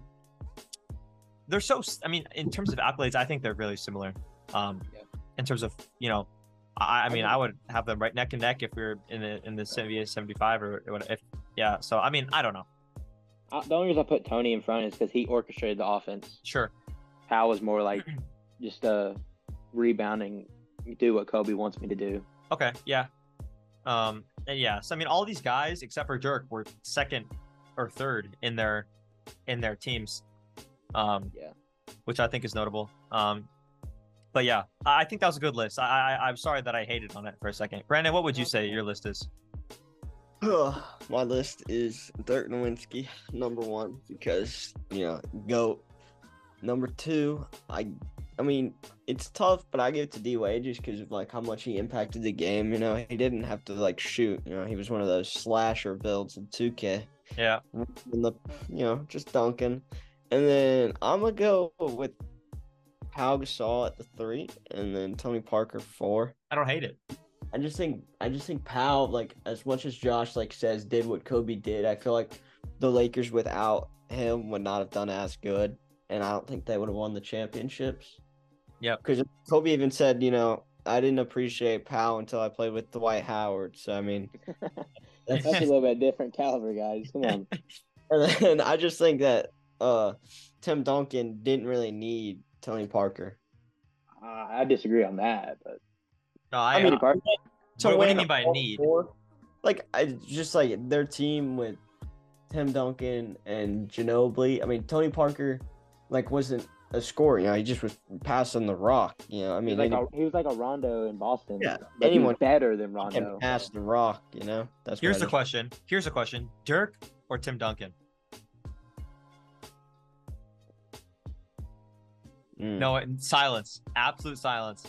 They're so. I mean, in terms of accolades, I think they're really similar. Um, Yeah. in terms of you know, I, I mean, I would have them right neck and neck if we are in the in the 70, 75 or what if yeah. So I mean, I don't know. I, the only reason I put Tony in front is because he orchestrated the offense. Sure. Powell was more like just uh rebounding, do what Kobe wants me to do. Okay. Yeah. Um. And yeah. So I mean, all these guys except for Dirk were second or third in their in their teams. Um. Yeah. Which I think is notable. Um. but yeah, I I think that was a good list. I, I I'm sorry that I hated on it for a second. Brandon, what would you say your list is? My list is Dirk Nowitzki, number one, because you know, goat. Number two, I, I mean, it's tough, but I give it to D Wade just because of like how much he impacted the game. You know, he didn't have to like shoot. You know, he was one of those slasher builds in 2K. Yeah. In the, you know, just dunking, and then I'm gonna go with Pau Gasol at the three, and then Tony Parker four. I don't hate it. I just think I just think Powell, like as much as Josh like says did what Kobe did, I feel like the Lakers without him would not have done as good, and I don't think they would have won the championships. Yep. Because Kobe even said, you know, I didn't appreciate Powell until I played with Dwight Howard. So I mean, That's a little bit different caliber, guys. Come on. and then I just think that uh Tim Duncan didn't really need Tony Parker. Uh, I disagree on that, but No, I, I mean, uh, Parker, to What- what do you mean by need? four- Like I just like their team with Tim Duncan and Ginobili. I mean, Tony Parker like wasn't a scorer. You know, he just was passing the rock. You know, I he, mean, was like any- a, he was like a Rondo in Boston. Yeah, but he was anyone better than Rondo. can pass the rock. You know, that's here's the question. Here's the question: Dirk or Tim Duncan? Mm. No, in silence. Absolute silence.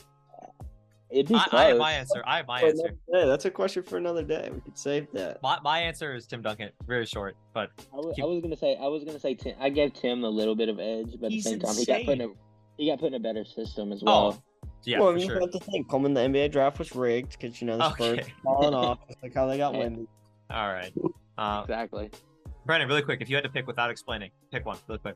It'd be I. I have my answer. I have my answer. another day. That's a question for another day. We could save that. My, my answer is Tim Duncan. Very short, but I was, Keep- I was gonna say I was gonna say Tim. I gave Tim a little bit of edge, but at the He's same time he got put in a he got put in a better system as well. oh, yeah, well, for you sure. have to think. Coleman, the NBA draft was rigged because you know the Spurs Okay. falling off. It's like how they got Hey. Wemby. All right. Uh, Exactly. Brandon, really quick, if you had to pick without explaining, pick one, really quick.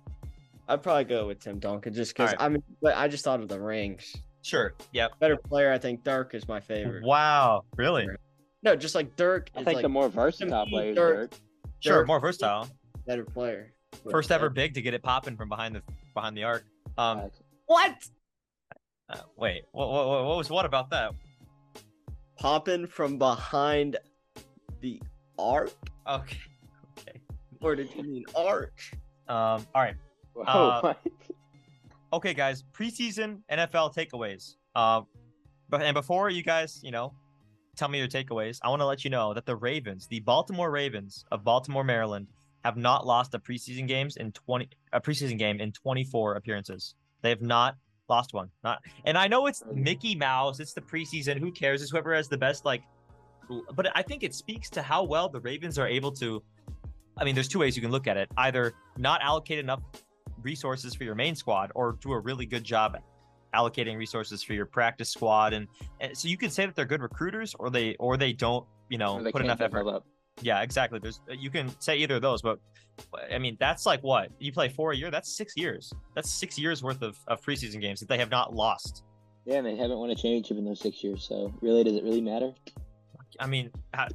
I'd probably go with Tim Duncan just because Alright. I mean, but I just thought of the rings. Sure. Yep. Better player, I think Dirk is my favorite. Wow. Really? No, just like Dirk I is think like the more versatile me, players. Dirk- Dirk. Sure. Dirk More versatile. better player. First ever big to get it popping from behind the behind the arc. Um. Facts. What? Uh, wait. What, what? What was what about that? popping from behind the arc, Okay. Okay. or did you mean arch? Um. All right. Whoa, Uh, what? Okay, guys, preseason NFL takeaways. Um, but and before you guys, you know, tell me your takeaways, I want to let you know that the Ravens, the Baltimore Ravens of Baltimore, Maryland, have not lost a preseason games in twenty a preseason game in twenty four appearances. They have not lost one. Not, and I know it's Mickey Mouse. It's the preseason. Who cares? It's whoever has the best like. But I think it speaks to how well the Ravens are able to. I mean, there's two ways you can look at it. Either not allocate enough resources for your main squad or do a really good job allocating resources for your practice squad and, and so you could say that they're good recruiters or they or they don't you know put enough effort up. yeah exactly there's you can say either of those but but, i mean that's like what you play four a year that's six years that's six years worth of, of preseason games that they have not lost Yeah, and they haven't won a championship in those six years. So really, does it really matter? i mean ha-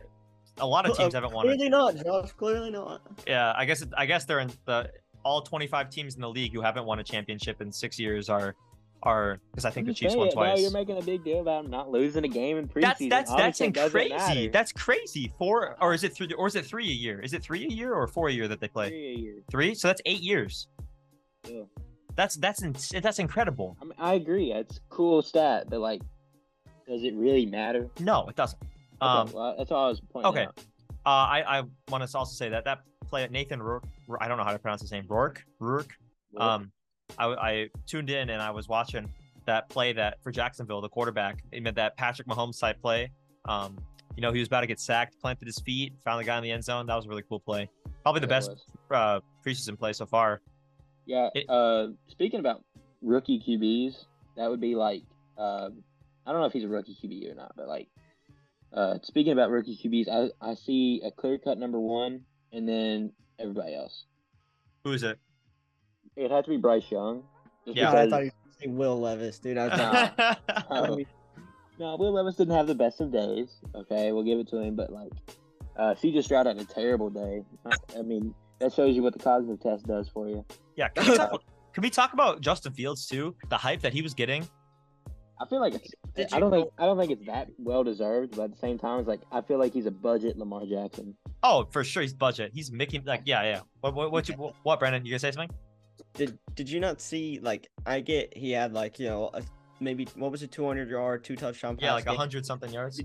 a lot of teams Uh, haven't won it Clearly not, Josh. Clearly not. yeah i guess it, i guess they're in the all 25 teams in the league who haven't won a championship in six years are are because i think the chiefs won no, twice you're making a big deal about not losing a game in preseason. That's that's that's Obviously, it crazy. matter. That's crazy. Four or is it three or is it three a year? Is it three a year or four a year that they play? Three a year. Three. So that's eight years. Yeah. That's that's ins- that's incredible. I, mean, I agree. It's a cool stat, but like, does it really matter? No, it doesn't. Okay, Um, well, that's all I was pointing okay. out. uh, I I want to also say that that play Nathan Rourke. I don't know how to pronounce his name. Rourke. Rourke. Um, I I tuned in and I was watching that play that for Jacksonville, the quarterback, he made that Patrick Mahomes type play. Um, you know, he was about to get sacked, planted his feet, found the guy in the end zone. That was a really cool play. Probably the Yeah, best uh, preseason play so far. Yeah. It- uh, speaking about rookie QBs, that would be like, um, I don't know if he's a rookie QB or not, but like, uh, speaking about rookie QBs, I, I see a clear cut number one, and then everybody else. Who is it? It had to be Bryce Young. just Yeah. God, I thought you were gonna Will Levis, dude. I was Nah. I Oh. No, Will Levis didn't have the best of days. Okay, we'll give it to him. But like, uh, CJ Stroud had a terrible day. I- I mean, that shows you what the cognitive test does for you. yeah. Can we, talk, can we talk about Justin Fields too? The hype that he was getting. I feel like it's, I don't think I don't think it's that well deserved, but at the same time, it's like I feel like he's a budget Lamar Jackson. Oh, for sure, he's budget. He's making like yeah, yeah. What what what, you, what, what Brandon? You gonna say something? did did you not see like I get he had like you know a maybe what was it, 200 yard, two touchdown pass. Yeah, like game. hundred something yards.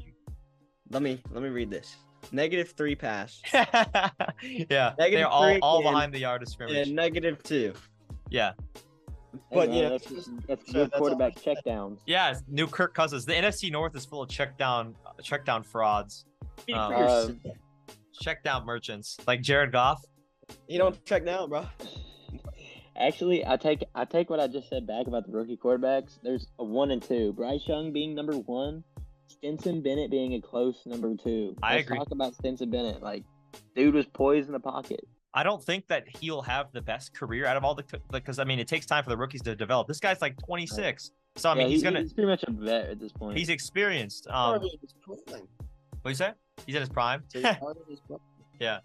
Let me let me read this. Negative three pass yeah, Negative they're all all behind the yard of scrimmage. and negative two. Yeah, But, yeah, man, that's, just- that's so good that's all- quarterback checkdowns. yeah. New Kirk Cousins. The NFC North is full of check down, check down frauds, Um, Uh, check down merchants like Jared Goff. you don't check now, bro. Actually, I take I take what I just said back about the rookie quarterbacks. There's a one and two. Bryce Young being number one, Stetson Bennett being a close number two. I Let's agree. Talk about Stetson Bennett. Like, dude was poised in the pocket. I don't think that he'll have the best career out of all the because I mean it takes time for the rookies to develop. This guy's like 26, so I mean Yeah, he's gonna He's pretty much a vet at this point. he's experienced. Um, what you say? He's at his prime. Yeah,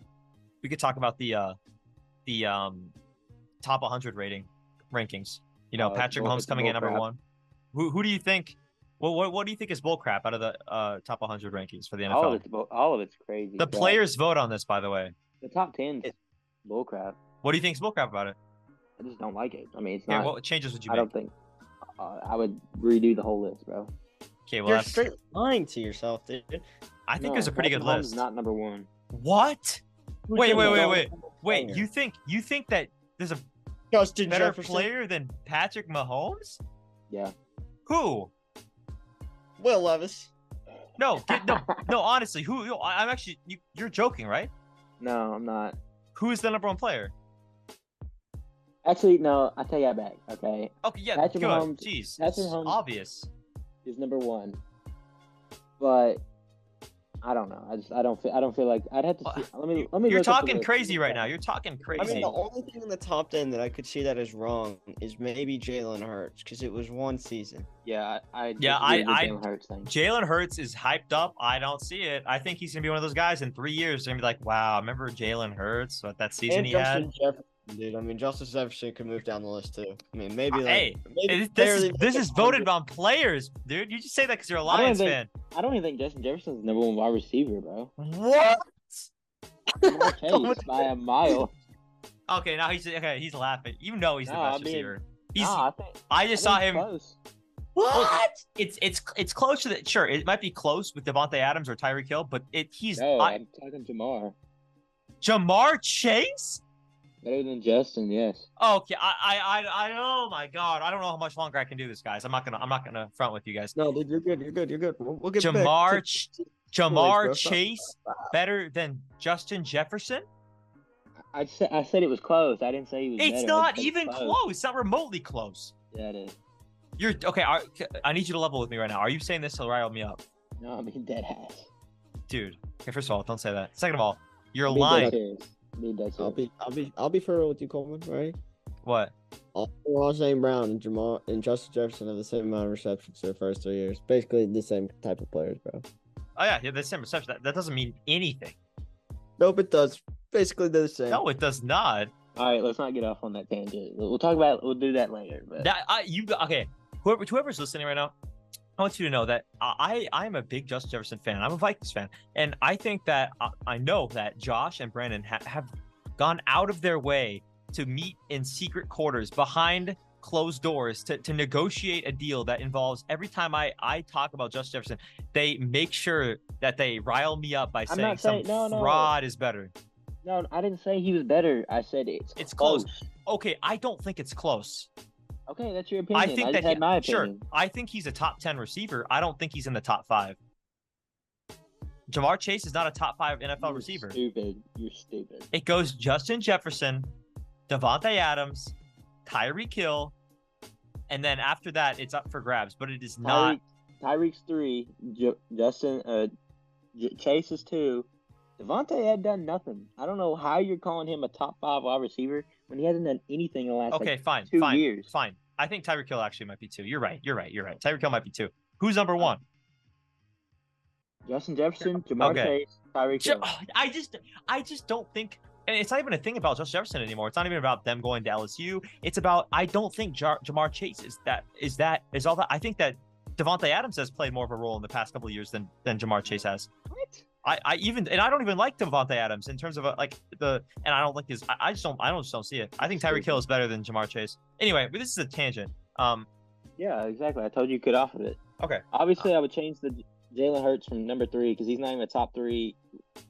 we could talk about the uh the um top 100 rating rankings. You know, it's Patrick bull- Mahomes coming in number crap. one. Who who do you think? Well, what what do you think is bullcrap out of the uh top 100 rankings for the NFL? all of NFL? it's bo- all of it's crazy. The crap. players vote on this, by the way. the top ten, bullcrap. What do you think is bullcrap about it? I just don't like it. I mean, it's Here, not. what changes would you make? I make? don't think. Uh, I would redo the whole list, bro. Okay, well You're that's. straight lying to yourself, dude. I think No, there's a pretty good Mahomes list. Not number one. What? Who Wait, wait, wait, wait, wait. You think you think that there's a Justin better Jefferson, player than Patrick Mahomes? Yeah. Who? Will Levis. No, get, no, no. Honestly, who? I- I'm actually. You, you're joking, right? No, I'm not. Who is the number one player? Actually, no. I take that back. Okay, Okay, yeah, Patrick good. Mahomes- Jeez, Patrick it's Mahomes- obvious. is number one, but I don't know. I just I don't feel I don't feel like I'd have to. See, let me let me. You're look up the talking crazy right now. You're talking crazy. I mean, the only thing in the top ten that I could see that is wrong is maybe Jalen Hurts because it was one season. Yeah, I. I Yeah, disagree with the I- I- Jalen Hurts thing. Jalen Hurts is hyped up. I don't see it. I think he's gonna be one of those guys in three years. They're gonna be like, "Wow, remember Jalen Hurts? What that season and he Justin had?" Jefferson, dude. I mean, Justin Jefferson could move down the list too. I mean, maybe like Hey, maybe this is this is voted on players, dude. You just say that because you're a don't Lions think- fan. I don't even think Justin Jefferson's number one wide receiver, bro. What? Ja'Marr Come Chase by a mile. Okay, now he's okay. He's laughing. You know he's the best I mean, receiver. He's. Nah, I think I I just think saw him. Close. What? It's it's it's close to the sure. It might be close with Davante Adams or Tyreek Hill, but it he's No, I, I'm talking Ja'Marr. Ja'Marr Chase. Better than Justin, yes. Okay, I, I I I oh my god, I don't know how much longer I can do this, guys. I'm not gonna I'm not gonna front with you guys. No, dude, you're good. You're good. You're good. We'll, we'll get Ja'Marr back. Ch- Ja'Marr bro. Chase better than Justin Jefferson? I said I said it was close. I didn't say he was. It's better. Not said even close. It's not remotely close. Yeah, it is. You're okay. Are, I need you to level with me right now. Are you saying this to rile me up, No, I mean dead ass. dude? Okay, first of all, don't say that. Second of all, you're Be dead lying. Serious. Be dead I'll be, I'll be, I'll be for real with you, Coleman. Right? What? Ross St. Brown and Jamal and Justin Jefferson have the same amount of receptions their first three years. Basically the same type of players, bro. Oh yeah, yeah. The same reception. That, that doesn't mean anything. Nope, it does. Basically, they're the same. No, it does not. All right, let's not get off on that tangent. We'll we'll talk about. We'll do that later. But That I you okay. Whoever whoever's listening right now, I want you to know that I I am a big Justin Jefferson fan. I'm a Vikings fan, and I think that I, I know that Josh and Brandon ha- have gone out of their way to meet in secret quarters behind closed doors to, to negotiate a deal that involves every time I I talk about Justin Jefferson, they make sure that they rile me up by I'm saying some saying- no, no. fraud is better. no, I didn't say he was better. I said it's It's close. close. Okay, I don't think it's close. Okay, that's your opinion. I think I that had he- my sure. I think he's a top ten receiver. I don't think he's in the top five. Ja'Marr Chase is not a top five NFL You're receiver. Stupid. You're stupid. It goes Justin Jefferson, Davante Adams, Tyreek Hill, and then after that it's up for grabs. But it is not. Tyreek, Tyreek's three. Ju- Justin uh, J- Chase is two. Davante had done nothing. I don't know how you're calling him a top five wide receiver when he hasn't done anything in the last Okay, like, fine, two fine, years. fine. I think Tyreek Hill actually might be two. You're right. You're right. You're right. Tyreek Hill might be two. Who's number oh. one? Justin Jefferson, Ja'Marr Okay. Chase, Tyreek Hill. I just, I just don't think. And it's not even a thing about Justin Jefferson anymore. It's not even about them going to LSU. It's about I don't think Jar- Ja'Marr Chase is that is that is all that. I think that Davante Adams has played more of a role in the past couple of years than than Ja'Marr Chase has. What? I, I even and I don't even like Davante Adams in terms of uh like the and I don't like his. I, I just don't I don't just don't see it. I think Tyreek Hill is better than Ja'Marr Chase. Anyway, but this is a tangent. Um, Yeah, exactly. I told you could off of it. Okay. Obviously, I would change the Jalen Hurts from number three because he's not even a top three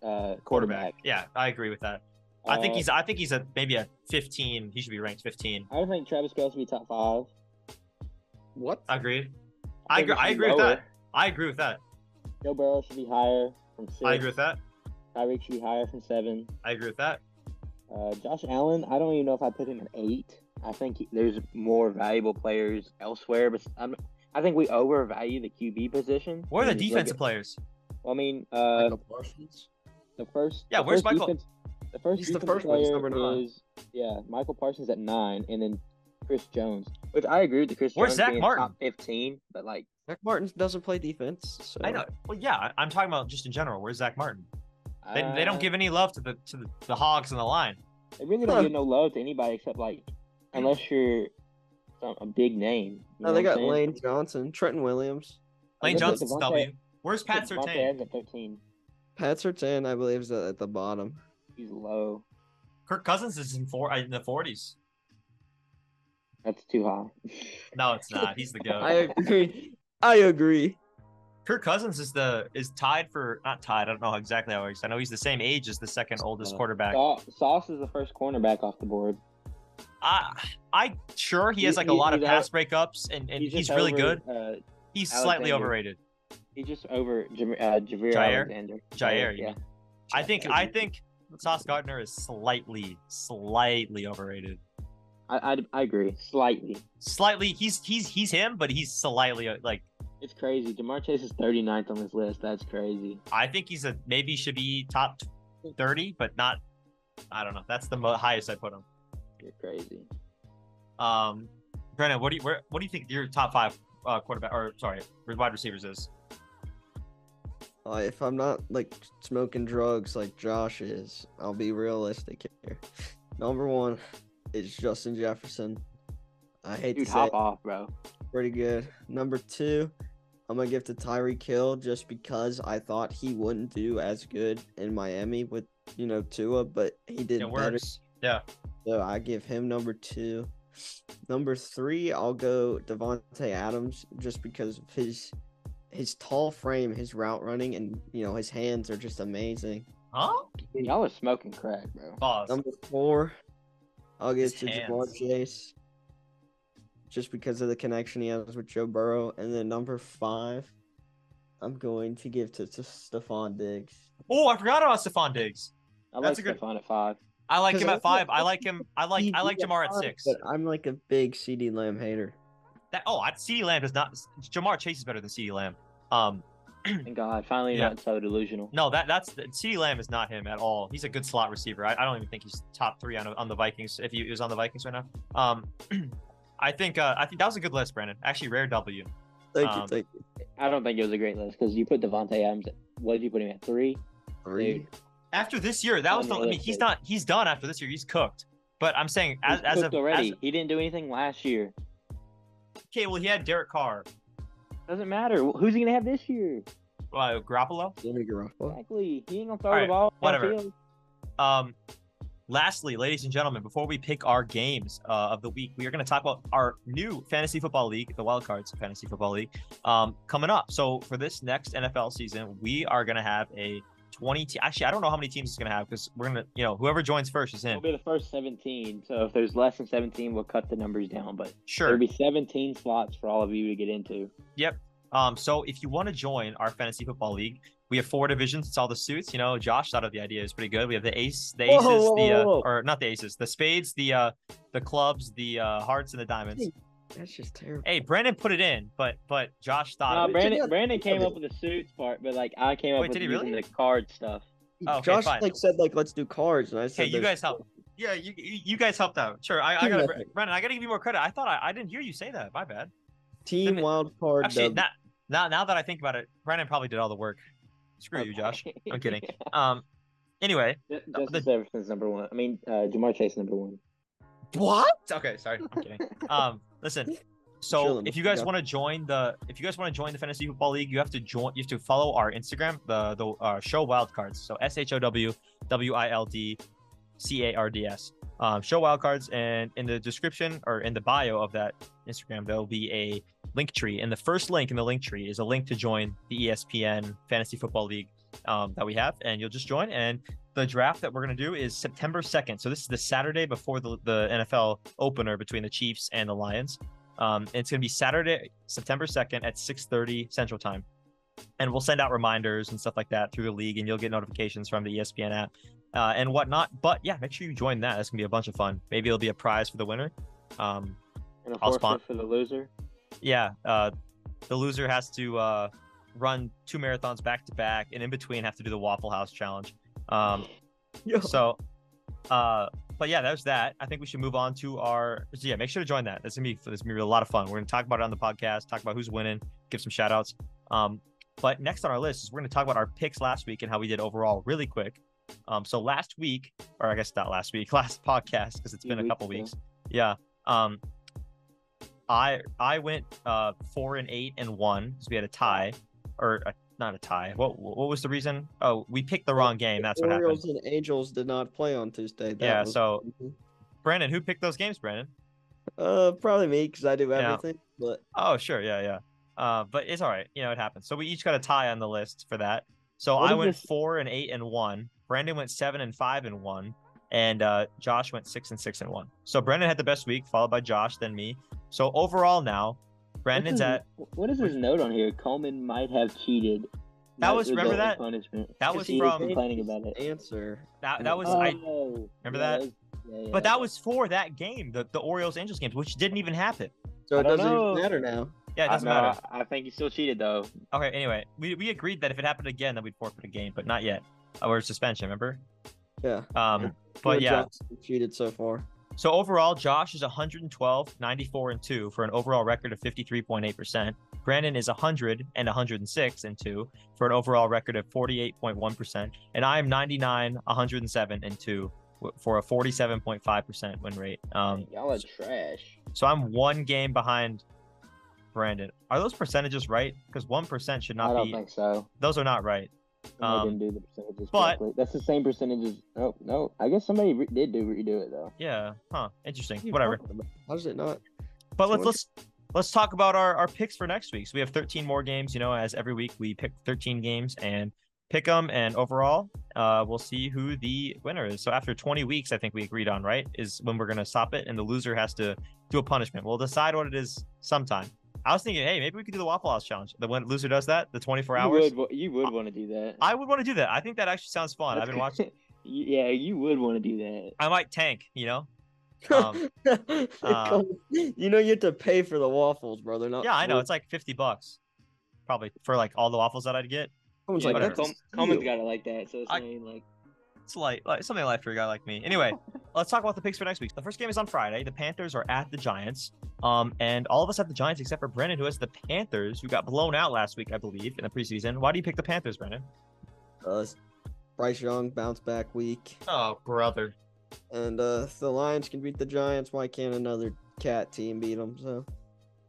uh, quarterback. Yeah, I agree with that. I think Uh, he's I think he's a maybe a 15. He should be ranked 15. I would think Travis Kelce be top five. What? Agreed. I think agree. I should be agree with that. I agree with that. Joe Burrow should be higher from six. I agree with that. Tyreek should be higher from seven. I agree with that. Uh, Josh Allen, I don't even know if I put him at eight. I think he, there's more valuable players elsewhere, but I'm, I think we overvalue the QB position. What are the defensive at- players? Well, I mean, uh, Micah Parsons? the first. Yeah, the where's first Michael- Defense, the first He's the defensive first one, he's player number nine. is yeah, Micah Parsons at nine, and then Chris Jones. Which I agree with the Chris Where's Jones Zack being Martin? top fifteen, but like Zack Martin doesn't play defense. So. I know. Well, yeah, I- I'm talking about just in general. Where's Zack Martin? They, they uh, don't give any love to the to the, the Hogs in the line. They really don't Huh. give no love to anybody except like unless you're some, a big name. You No, they got? Lane Johnson, Trenton Williams. Lane Look at Johnson's Davante- W. Where's Pat Davante Surtain? Adams at thirteen. Pat Surtain, I believe, is at at the bottom. He's low. Kirk Cousins is in four in the 40s. That's too high. No, it's not. He's the goat. I agree. I agree. Kirk Cousins is the is tied for not tied. I don't know exactly how he's. I know he's the same age as the second oldest Uh, quarterback. Sau- Sauce is the first cornerback off the board. I I sure he He- has like a lot of he's pass out- breakups and, and he's, just really over, good. Uh, He's slightly overrated. he's just over Jam- uh, Javier Jaire? Alexander. Jaire, yeah. I think I think Sauce Gardner is slightly slightly overrated. I, I, I agree slightly. Slightly, he's he's he's him, but he's slightly uh, like It's crazy. Ja'Marr Chase is 39th on this list. That's crazy. I think he's a maybe should be top thirty, but not. I don't know. That's the mo- highest I put him. You're crazy. Um, Brennan, what do you where, what do you think your top five uh, quarterback or sorry wide receivers is? Uh, if I'm not like smoking drugs like Josh is, I'll be realistic here. Number one is Justin Jefferson. I hate Dude, to say hop it, off, bro. pretty good. Number two, I'm gonna give to Tyreek Hill just because I thought he wouldn't do as good in Miami with you know Tua, but he did It better. works. Yeah. So I give him number two. Number three, I'll go Davante Adams just because of his his tall frame, his route running, and you know his hands are just amazing. Huh? Dude, y'all are smoking crack, bro. Pause. Number four, I'll give His to Ja'Marr hands. Chase just because of the connection he has with Joe Burrow. And then number five, I'm going to give to, to Stefon Diggs. Oh, I forgot about Stefon Diggs. I That's like a good- Stefon at five. I like him I at five. feel- I like him. I like I like Ja'Marr at six. But I'm like a big CeeDee Lamb hater. That oh, I- CeeDee Lamb does not. Ja'Marr Chase is better than CeeDee Lamb. Um, Thank God. Finally, Yeah. not so delusional. no, that that's CeeDee Lamb is not him at all. He's a good slot receiver. I, I don't even think he's top three on on the Vikings. If he was on the Vikings right now, um, I think uh, I think that was a good list, Brandon. Actually, rare W. Thank Um, you, thank you. I don't think it was a great list because you put Davante Adams. What did you put him at? Three. Three. Dude, After this year, that was the. I mean, he's not. He's done after this year. He's cooked. But I'm saying as he's as cooked of already. as- he didn't do anything last year. okay, well he had Derek Carr, Doesn't matter. Who's he gonna have this year? uh, Garoppolo. Jimmy Garoppolo. Exactly. He ain't gonna throw Alright, the ball. whatever. Um, lastly, ladies and gentlemen, before we pick our games uh, of the week, we are going to talk about our new fantasy football league, the Wild Cards Fantasy Football League, um, coming up. So for this next NFL season, we are going to have a 20. Te- Actually, I don't know how many teams it's going to have because we're going to, you know, whoever joins first is in. It'll be the first 17. So if there's less than 17, we'll cut the numbers down. But Sure. there'll be 17 slots for all of you to get into. Yep. Um, so if you want to join our fantasy football league, we have four divisions. It's all the suits. You know, Josh thought of the idea is pretty good. We have the ace, the Whoa, aces, whoa, the uh, whoa, whoa. or not the aces, the spades, the uh, the clubs, the uh, hearts, and the diamonds. That's just terrible. Hey, Brandon put it in, but but Josh thought No, of it. Brandon, together. Brandon came up with the suits part, but like I came up Wait, with did he really? the card stuff. Oh, okay, Josh fine. like said like let's do cards, and I said Okay, you guys help. Yeah, you you you guys helped out. Sure, I, I gotta effort. Brandon, I gotta give you more credit. I thought I, I didn't hear you say that. My bad. team Then- wild card. Actually, dub- now, now now that I think about it, Brandon probably did all the work. Screw you, Josh. I'm kidding. Um. Anyway, Justin Jefferson's number one. I mean, uh, Ja'Marr Chase number one. What? Okay, sorry. I'm kidding. Um, listen. So Chilling, if you guys yeah. want to join the if you guys want to join the fantasy football league, you have to join. You have to follow our Instagram, the the uh, show wildcards. So S H O W W I L D C A R D S. Um, show wildcards, and in the description or in the bio of that Instagram, there'll be a link tree. And the first link in the link tree is a link to join the ESPN Fantasy Football League um, that we have, and you'll just join. And the draft that we're gonna do is September 2nd. So this is the Saturday before the, the NFL opener between the Chiefs and the Lions. Um, it's gonna be Saturday, September 2nd at 6:30 Central Time, and we'll send out reminders and stuff like that through the league, and you'll get notifications from the ESPN app uh, and whatnot. But yeah, make sure you join that. That's gonna be a bunch of fun. Maybe it'll be a prize for the winner. Um, And a I'll spon- for the loser. yeah, uh, the loser has to uh, run two marathons back to back, and in between have to do the Waffle House challenge. Um, Yo, so, uh, but yeah, there's that. I think we should move on to our. So yeah, make sure to join that. That's gonna be this gonna be a lot of fun. We're gonna talk about it on the podcast, talk about who's winning, give some shout outs. Um, but next on our list is we're gonna talk about our picks last week and how we did overall, really quick. Um, so last week, or I guess not last week, last podcast because it's been a couple weeks. Yeah. Um, I I went uh four and eight and one because we had a tie, or a, not a tie. What what was the reason? Oh, we picked the wrong game. That's what happened. Orioles and Angels did not play on Tuesday. That Yeah, was- so- Brandon, who picked those games, Brandon? uh, probably me because I do everything. Yeah. But Oh, sure, yeah, yeah. Uh, but it's all right. You know, it happens. So we each got a tie on the list for that. So What I went this- four and eight and one. Brandon went seven and five and one, and uh, Josh went six and six and one. So Brandon had the best week, followed by Josh, then me. So overall now, Brandon's What's at What is his note on here? Coleman might have cheated. That was- remember result that? punishment. That 'Cause was from- complaining about it. answer. that. That was oh, I. remember remember yeah, that? yeah, yeah, But that was for that game, the the Orioles Angels games, which didn't even happen. So it doesn't know. matter now. Yeah, it doesn't no, matter. I, I think he still cheated though. Okay, anyway, we, we agreed that if it happened again, that we'd forfeit a game, but not yet. Or suspension, remember? Yeah. Um, but Joe yeah. Johnson cheated so far. So overall, Josh is 112, 94, and 2 for an overall record of 53.8%. Brandon is 100 and 106 and 2 for an overall record of 48.1%. And I am 99, 107 and 2 for a 47.5% win rate. Um, Y'all are trash. so I'm one game behind Brandon. Are those percentages right? Because 1% should not be. I don't be, think so. those are not right. They Um, didn't do the percentages but- correctly. That's the same percentages. Oh no, I guess somebody re- did do redo it though. Yeah. Huh. Interesting. What Whatever. talking about? How does it not? But let's let's let's talk about our, our picks for next week. So we have 13 more games. You know, as every week we pick 13 games and pick them, and overall, uh, we'll see who the winner is. So after 20 weeks, I think we agreed on right is when we're gonna stop it, and the loser has to do a punishment. We'll decide what it is sometime. I was thinking, hey, maybe we could do the Waffle House challenge. The one loser does that, the 24 You hours. would, you would want to do that. I would want to do that. I think that actually sounds fun. I've been watching. yeah, you would want to do that. I might tank. You know. Um, uh, you know you have to pay for the waffles, bro. They're not. Yeah, I know. It's like 50 bucks, probably for like all the waffles that I'd get. Someone's Yeah, like, whatever. that's Com- Coleman's steal. got it like that, so it's I- like It's light, like something light for a guy like me. Anyway, let's talk about the picks for next week. The first game is on Friday. The Panthers are at the Giants. Um, and all of us have the Giants except for Brennan, who has the Panthers, who got blown out last week, I believe, in the preseason. Why do you pick the Panthers, Brennan? Uh, Bryce Young bounce back week, Oh, brother. and uh, if the Lions can beat the Giants. Why can't another cat team beat them? So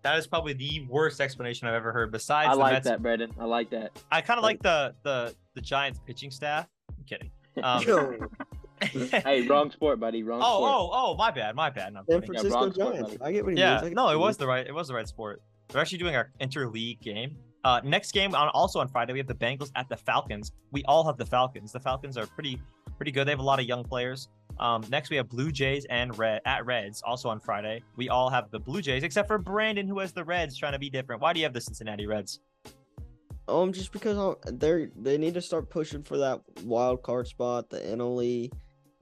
That is probably the worst explanation I've ever heard. Besides I the like Mets, that, Brendan. I like that. I kind of like the the the Giants pitching staff. I'm kidding. Um, hey, wrong sport, buddy. Wrong oh, sport. oh, oh, my bad, my bad. No, I'm San kidding. Francisco wrong sport, Giants. buddy. I get what he Yeah, means. I no, it was the right. It was the right sport. We're actually doing our interleague game. Uh, next game on also on Friday we have the Bengals at the Falcons. We all have the Falcons. The Falcons are pretty pretty good. They have a lot of young players. Um, next we have Blue Jays and Red at Reds also on Friday. We all have the Blue Jays except for Brandon who has the Reds trying to be different. Why do you have the Cincinnati Reds? Um, just because I'll- they're they need to start pushing for that wild card spot. The NLE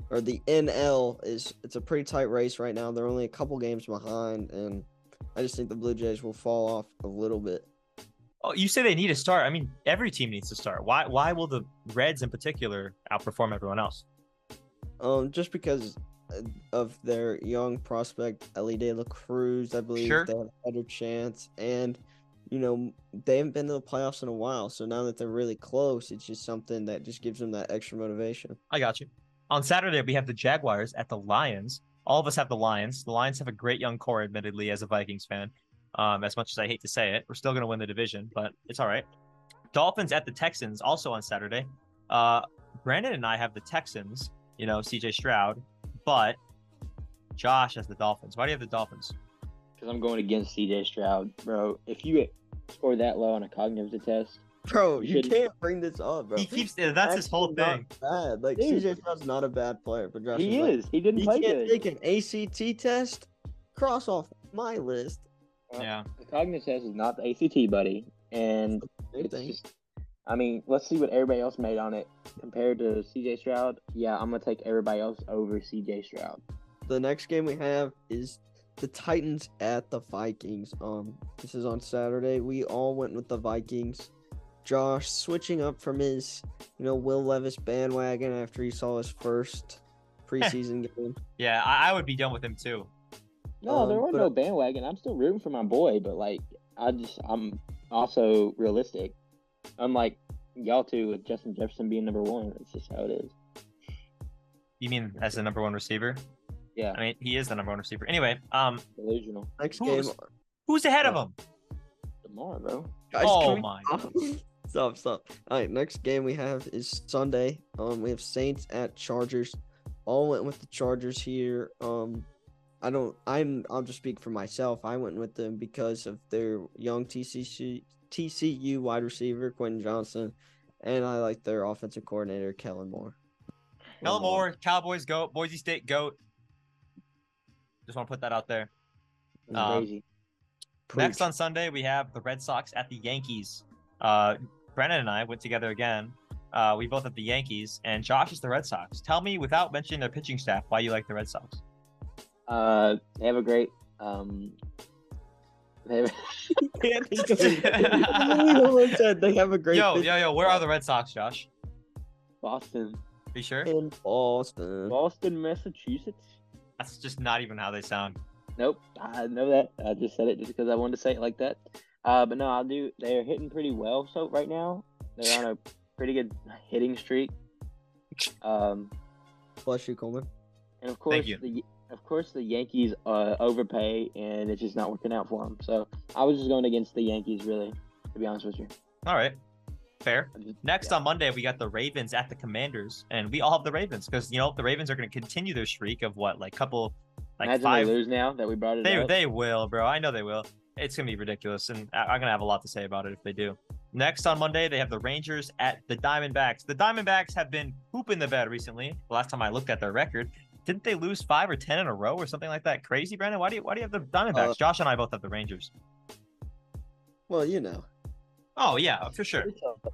or the NL is it's a pretty tight race right now. They're only a couple games behind, and I just think the Blue Jays will fall off a little bit. Oh, you say they need to start. I mean, every team needs to start. Why why will the Reds in particular outperform everyone else? Um, just because of their young prospect Elly De La Cruz, I believe Sure. they have a better chance, and you know they haven't been to the playoffs in a while. So now that they're really close, it's just something that just gives them that extra motivation. I got you. On Saturday, we have the Jaguars at the Lions. All of us have the Lions. The Lions have a great young core, admittedly, as a Vikings fan. Um, as much as I hate to say it, we're still going to win the division, but it's all right. Dolphins at the Texans, also on Saturday. Uh, Brandon and I have the Texans, you know, CJ Stroud, but Josh has the Dolphins. Why do you have the Dolphins? Because I'm going against CJ Stroud, bro. If you score that low on a cognitive test, Bro, You you can't bring this up, bro. He keeps that's his whole thing. not Bad. Like Dude. CJ Stroud's not a bad player, but Josh he like, is. He didn't He play can't good. take an ACT test. Cross off my list. Yeah. The cognitive test is not the ACT, buddy, and it's just. I mean, let's see what everybody else made on it compared to CJ Stroud. Yeah, I'm gonna take everybody else over CJ Stroud. The next game we have is the Titans at the Vikings. Um, this is on Saturday. We all went with the Vikings. Josh switching up from his, you know, Will Levis bandwagon after he saw his first preseason game. Yeah, I, I would be done with him too. No, Um, there were no bandwagon. I'm still rooting for my boy, but like, I just I'm also realistic. Unlike y'all two with Justin Jefferson being number one, it's just how it is. You mean as the number one receiver? Yeah, I mean, he is the number one receiver. Anyway, um, delusional. Next Who's- game, who's ahead of him? Tomorrow, bro. guys, Oh my stop? Stop, stop. All right, next game we have is Sunday. Um, we have Saints at Chargers. All went with the Chargers here. Um, I don't. I'm. I'll just speak for myself. I went with them because of their young TCC TCU wide receiver Quentin Johnston, and I like their offensive coordinator Kellen Moore. Kellen Moore, Cowboys goat, Boise State goat. Just want to put that out there. Um. Next on Sunday, we have the Red Sox at the Yankees. Uh, Brennan and I went together again. Uh, we both have the Yankees, and Josh is the Red Sox. Tell me, without mentioning their pitching staff, why you like the Red Sox. Uh, they have a great um. They have, Can't think of it. They have a great. Yo, pitch- yo, yo, where are the Red Sox, Josh? Boston, Are you sure? in Boston? Boston, Massachusetts. That's just not even how they sound. Nope, I know that. I just said it just because I wanted to say it like that. Uh, but no, I do. They're hitting pretty well. So right now, they're on a pretty good hitting streak. Um, Bless you, Coleman. and of course, Thank you. the of course the Yankees uh, overpay, and it's just not working out for them. So I was just going against the Yankees, really, to be honest with you. All right, fair. Next yeah. on Monday, we got the Ravens at the Commanders, and we all have the Ravens because you know the Ravens are going to continue their streak of what, like couple, like Imagine five. they lose now that we brought it They up. they will, bro. I know they will. It's gonna be ridiculous, and I- I'm gonna have a lot to say about it if they do. Next on Monday, they have the Rangers at the Diamondbacks. The Diamondbacks have been pooping the bed recently. The last time I looked at their record, didn't they lose five or ten in a row or something like that? Crazy, Brandon. Why do you why do you have the Diamondbacks? Uh, Josh and I both have the Rangers. Well, you know. Oh yeah, for sure.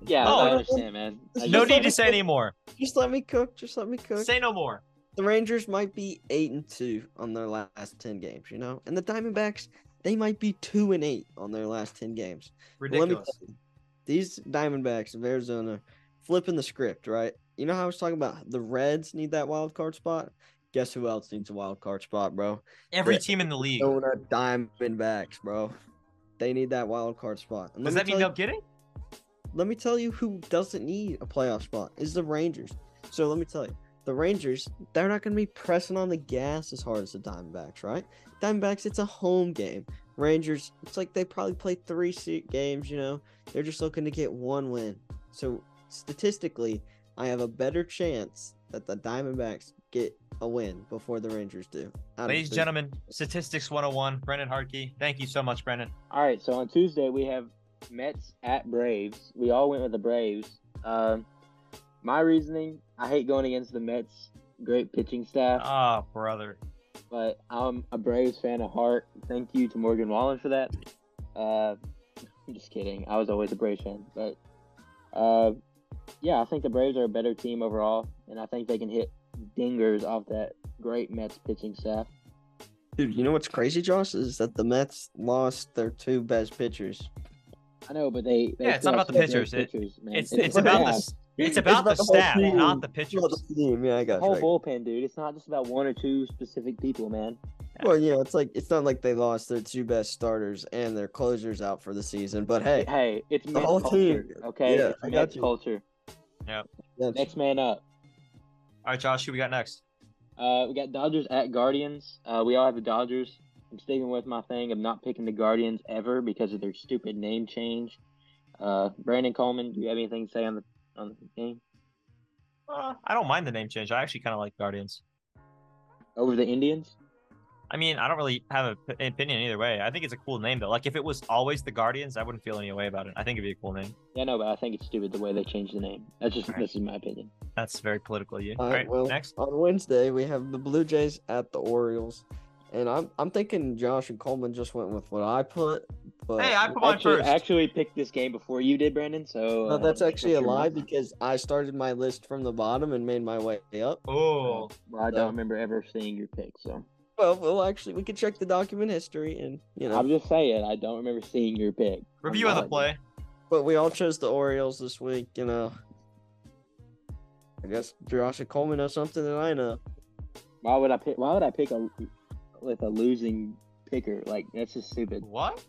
yeah, Oh, I understand, man. I No need to say any more. Just let me cook. Just let me cook. Say no more. the Rangers might be eight and two on their last ten games, you know, and the Diamondbacks they might be two and eight on their last ten games. Ridiculous. you, these Diamondbacks of Arizona flipping the script, right? You know how I was talking about the Reds need that wild card spot. Guess who else needs a wild card spot, bro? Every the team in the league. Arizona Diamondbacks, bro. They need that wild card spot. And Does that me mean tell no kidding? let me tell you who doesn't need a playoff spot is the Rangers. So let me tell you, the Rangers, they're not going to be pressing on the gas as hard as the Diamondbacks, right? Diamondbacks, it's a home game. Rangers, it's like they probably play three games, you know. They're just looking to get one win. So statistically, I have a better chance that the Diamondbacks get a win before the Rangers do. Ladies and the- gentlemen, statistics 101. Brendan Hartke. Thank you so much, Brendan. All right, so on Tuesday we have Mets at Braves. We all went with the Braves. Um, my reasoning: I hate going against the Mets. Great pitching staff, Oh, brother. but I'm a Braves fan at heart. Thank you to Morgan Wallen for that. Uh, I'm just kidding. I was always a Braves fan, but uh, yeah, I think the Braves are a better team overall, and I think they can hit dingers off that great Mets pitching staff. Dude, you know what's crazy, Josh, is that the Mets lost their two best pitchers. I know, but they, they Yeah, it's not about the some pitchers. It- pitchers, man. It's It's it's the about the staff. s- it's about the whole staff, team. not the It's pitchers. about the team. Yeah, I got The whole you. bullpen, dude. It's not just about one or two specific people, man. Well, yeah, it's like it's not like they lost their two best starters and their closers out for the season, but hey, Hey, it's The whole culture, team. okay? Yeah, it's I got Mets you. culture. that's- Next man up. All right, Josh, who we got next? Uh, we got Dodgers at Guardians. Uh, we all have the Dodgers. I'm sticking with my thing of not picking the Guardians ever because of their stupid name change. Uh, Brandon Coleman, do you have anything to say on the on the game Uh, I don't mind the name change. I actually kind of like Guardians. over the Indians? I mean, I don't really have a p- an opinion either way. I think it's a cool name though. Like if it was always the Guardians, I wouldn't feel any way about it. I think it'd be a cool name. Yeah, no, but I think it's stupid the way they changed the name. That's just Alright. this is my opinion. That's very political. of You. All All right, well, next. on Wednesday we have the Blue Jays at the Orioles, and I'm I'm thinking Josh and Coleman just went with what I put, but Hey, I put mine Actually, first. Actually picked this game before you did, Brandon. So no, uh, that's actually a lie mind? because I started my list from the bottom and made my way up. Oh, Well, I So- don't remember ever seeing your pick, so Well, well, actually, we could check the document history, and you know, I'm just saying I don't remember seeing your pick. review of the play. but we all chose the Orioles this week. You know, I guess Josh and Coleman know something that I know. Why would I pick? Why would I pick a with a losing picker? Like that's just stupid. What?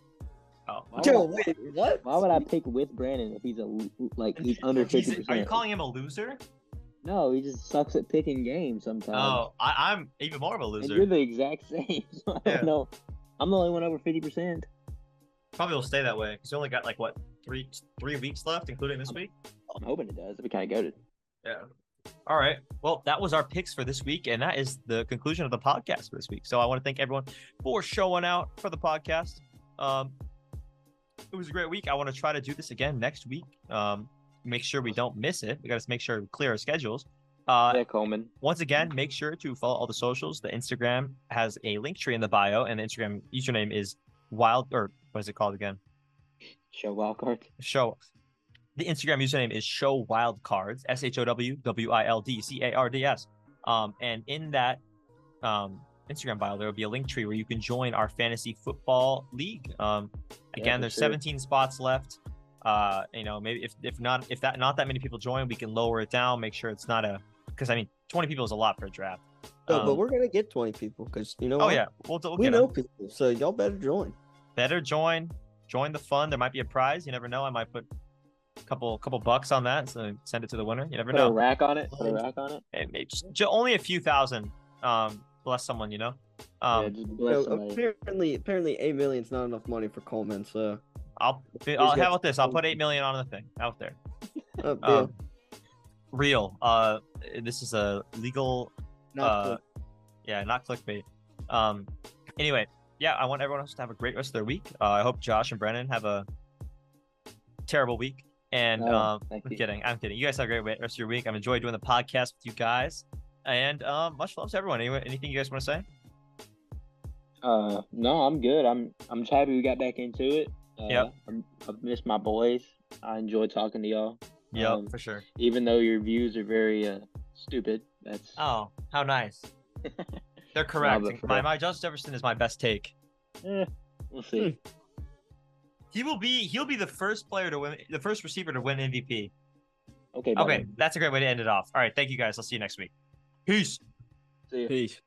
Oh, Why Yo, would, I, wait, what? why would I pick with Brandon if he's a like he's under He's- fifty are you percent? calling him a loser? No, he just sucks at picking games sometimes. Oh, I, I'm even more of a and loser. you're the exact same. So I Yeah. don't know. I'm the only one over fifty percent. Probably will stay that way because you only got like what three three weeks left, including this week. I'm hoping it does. It'd be kind of goaded. Yeah. All right. Well, that was our picks for this week, and that is the conclusion of the podcast for this week. So I want to thank everyone for showing out for the podcast. Um, it was a great week. I want to try to do this again next week. Um, make sure we don't miss it. We got to make sure we clear our schedules. Uh, yeah, Coleman. once again, make sure to follow all the socials. The Instagram has a link tree in the bio, and the Instagram username is wild or what is it called again? Show wild card. Show. The Instagram username is show wild cards. S H O W W I L D C A R D S. Um, and in that um Instagram bio, there will be a link tree where you can join our fantasy football league. Um, again, for there's sure. 17 spots left. Uh, you know, maybe if if not if that not that many people join, we can lower it down. Make sure it's not a because I mean 20 people is a lot for a draft. No, but Um, we're gonna get twenty people because you know. Oh what? yeah, we'll, we'll we get know 'em. people, so y'all better join. Better join, join the fun. There might be a prize. You never know. I might put a couple couple bucks on that, so send it to the winner. You never Put a know. rack on it. Put a rack on it. And maybe just, only a few thousand. Um, bless someone, you know. Um, yeah, just You know, apparently, apparently, eight million's not enough money for Coleman. So, I'll, I'll how about this? I'll put eight million on the thing out there. uh, Um, real. Uh, this is a legal. not uh, yeah, not clickbait. Um, anyway, yeah, I want everyone else to have a great rest of their week. Uh, I hope Josh and Brennan have a terrible week. And Oh, um, I'm you. kidding. I'm kidding. You guys have a great rest of your week. I've enjoyed doing the podcast with you guys. And um, much love to everyone. Anyway, anything you guys want to say? Uh, no, I'm good. I'm I'm just happy we got back into it. Uh, Yep. I'm, I've missed my boys. I enjoy talking to y'all, Yeah, Um, for sure. even though your views are very uh stupid. That's Oh, how nice. They're correct. but my my Justin Jefferson is my best take. eh, we'll see. He will be he'll be the first player to win the first receiver to win MVP. Okay. buddy. Okay, that's a great way to end it off. All right, thank you guys. I'll see you next week. Peace. See ya. Peace.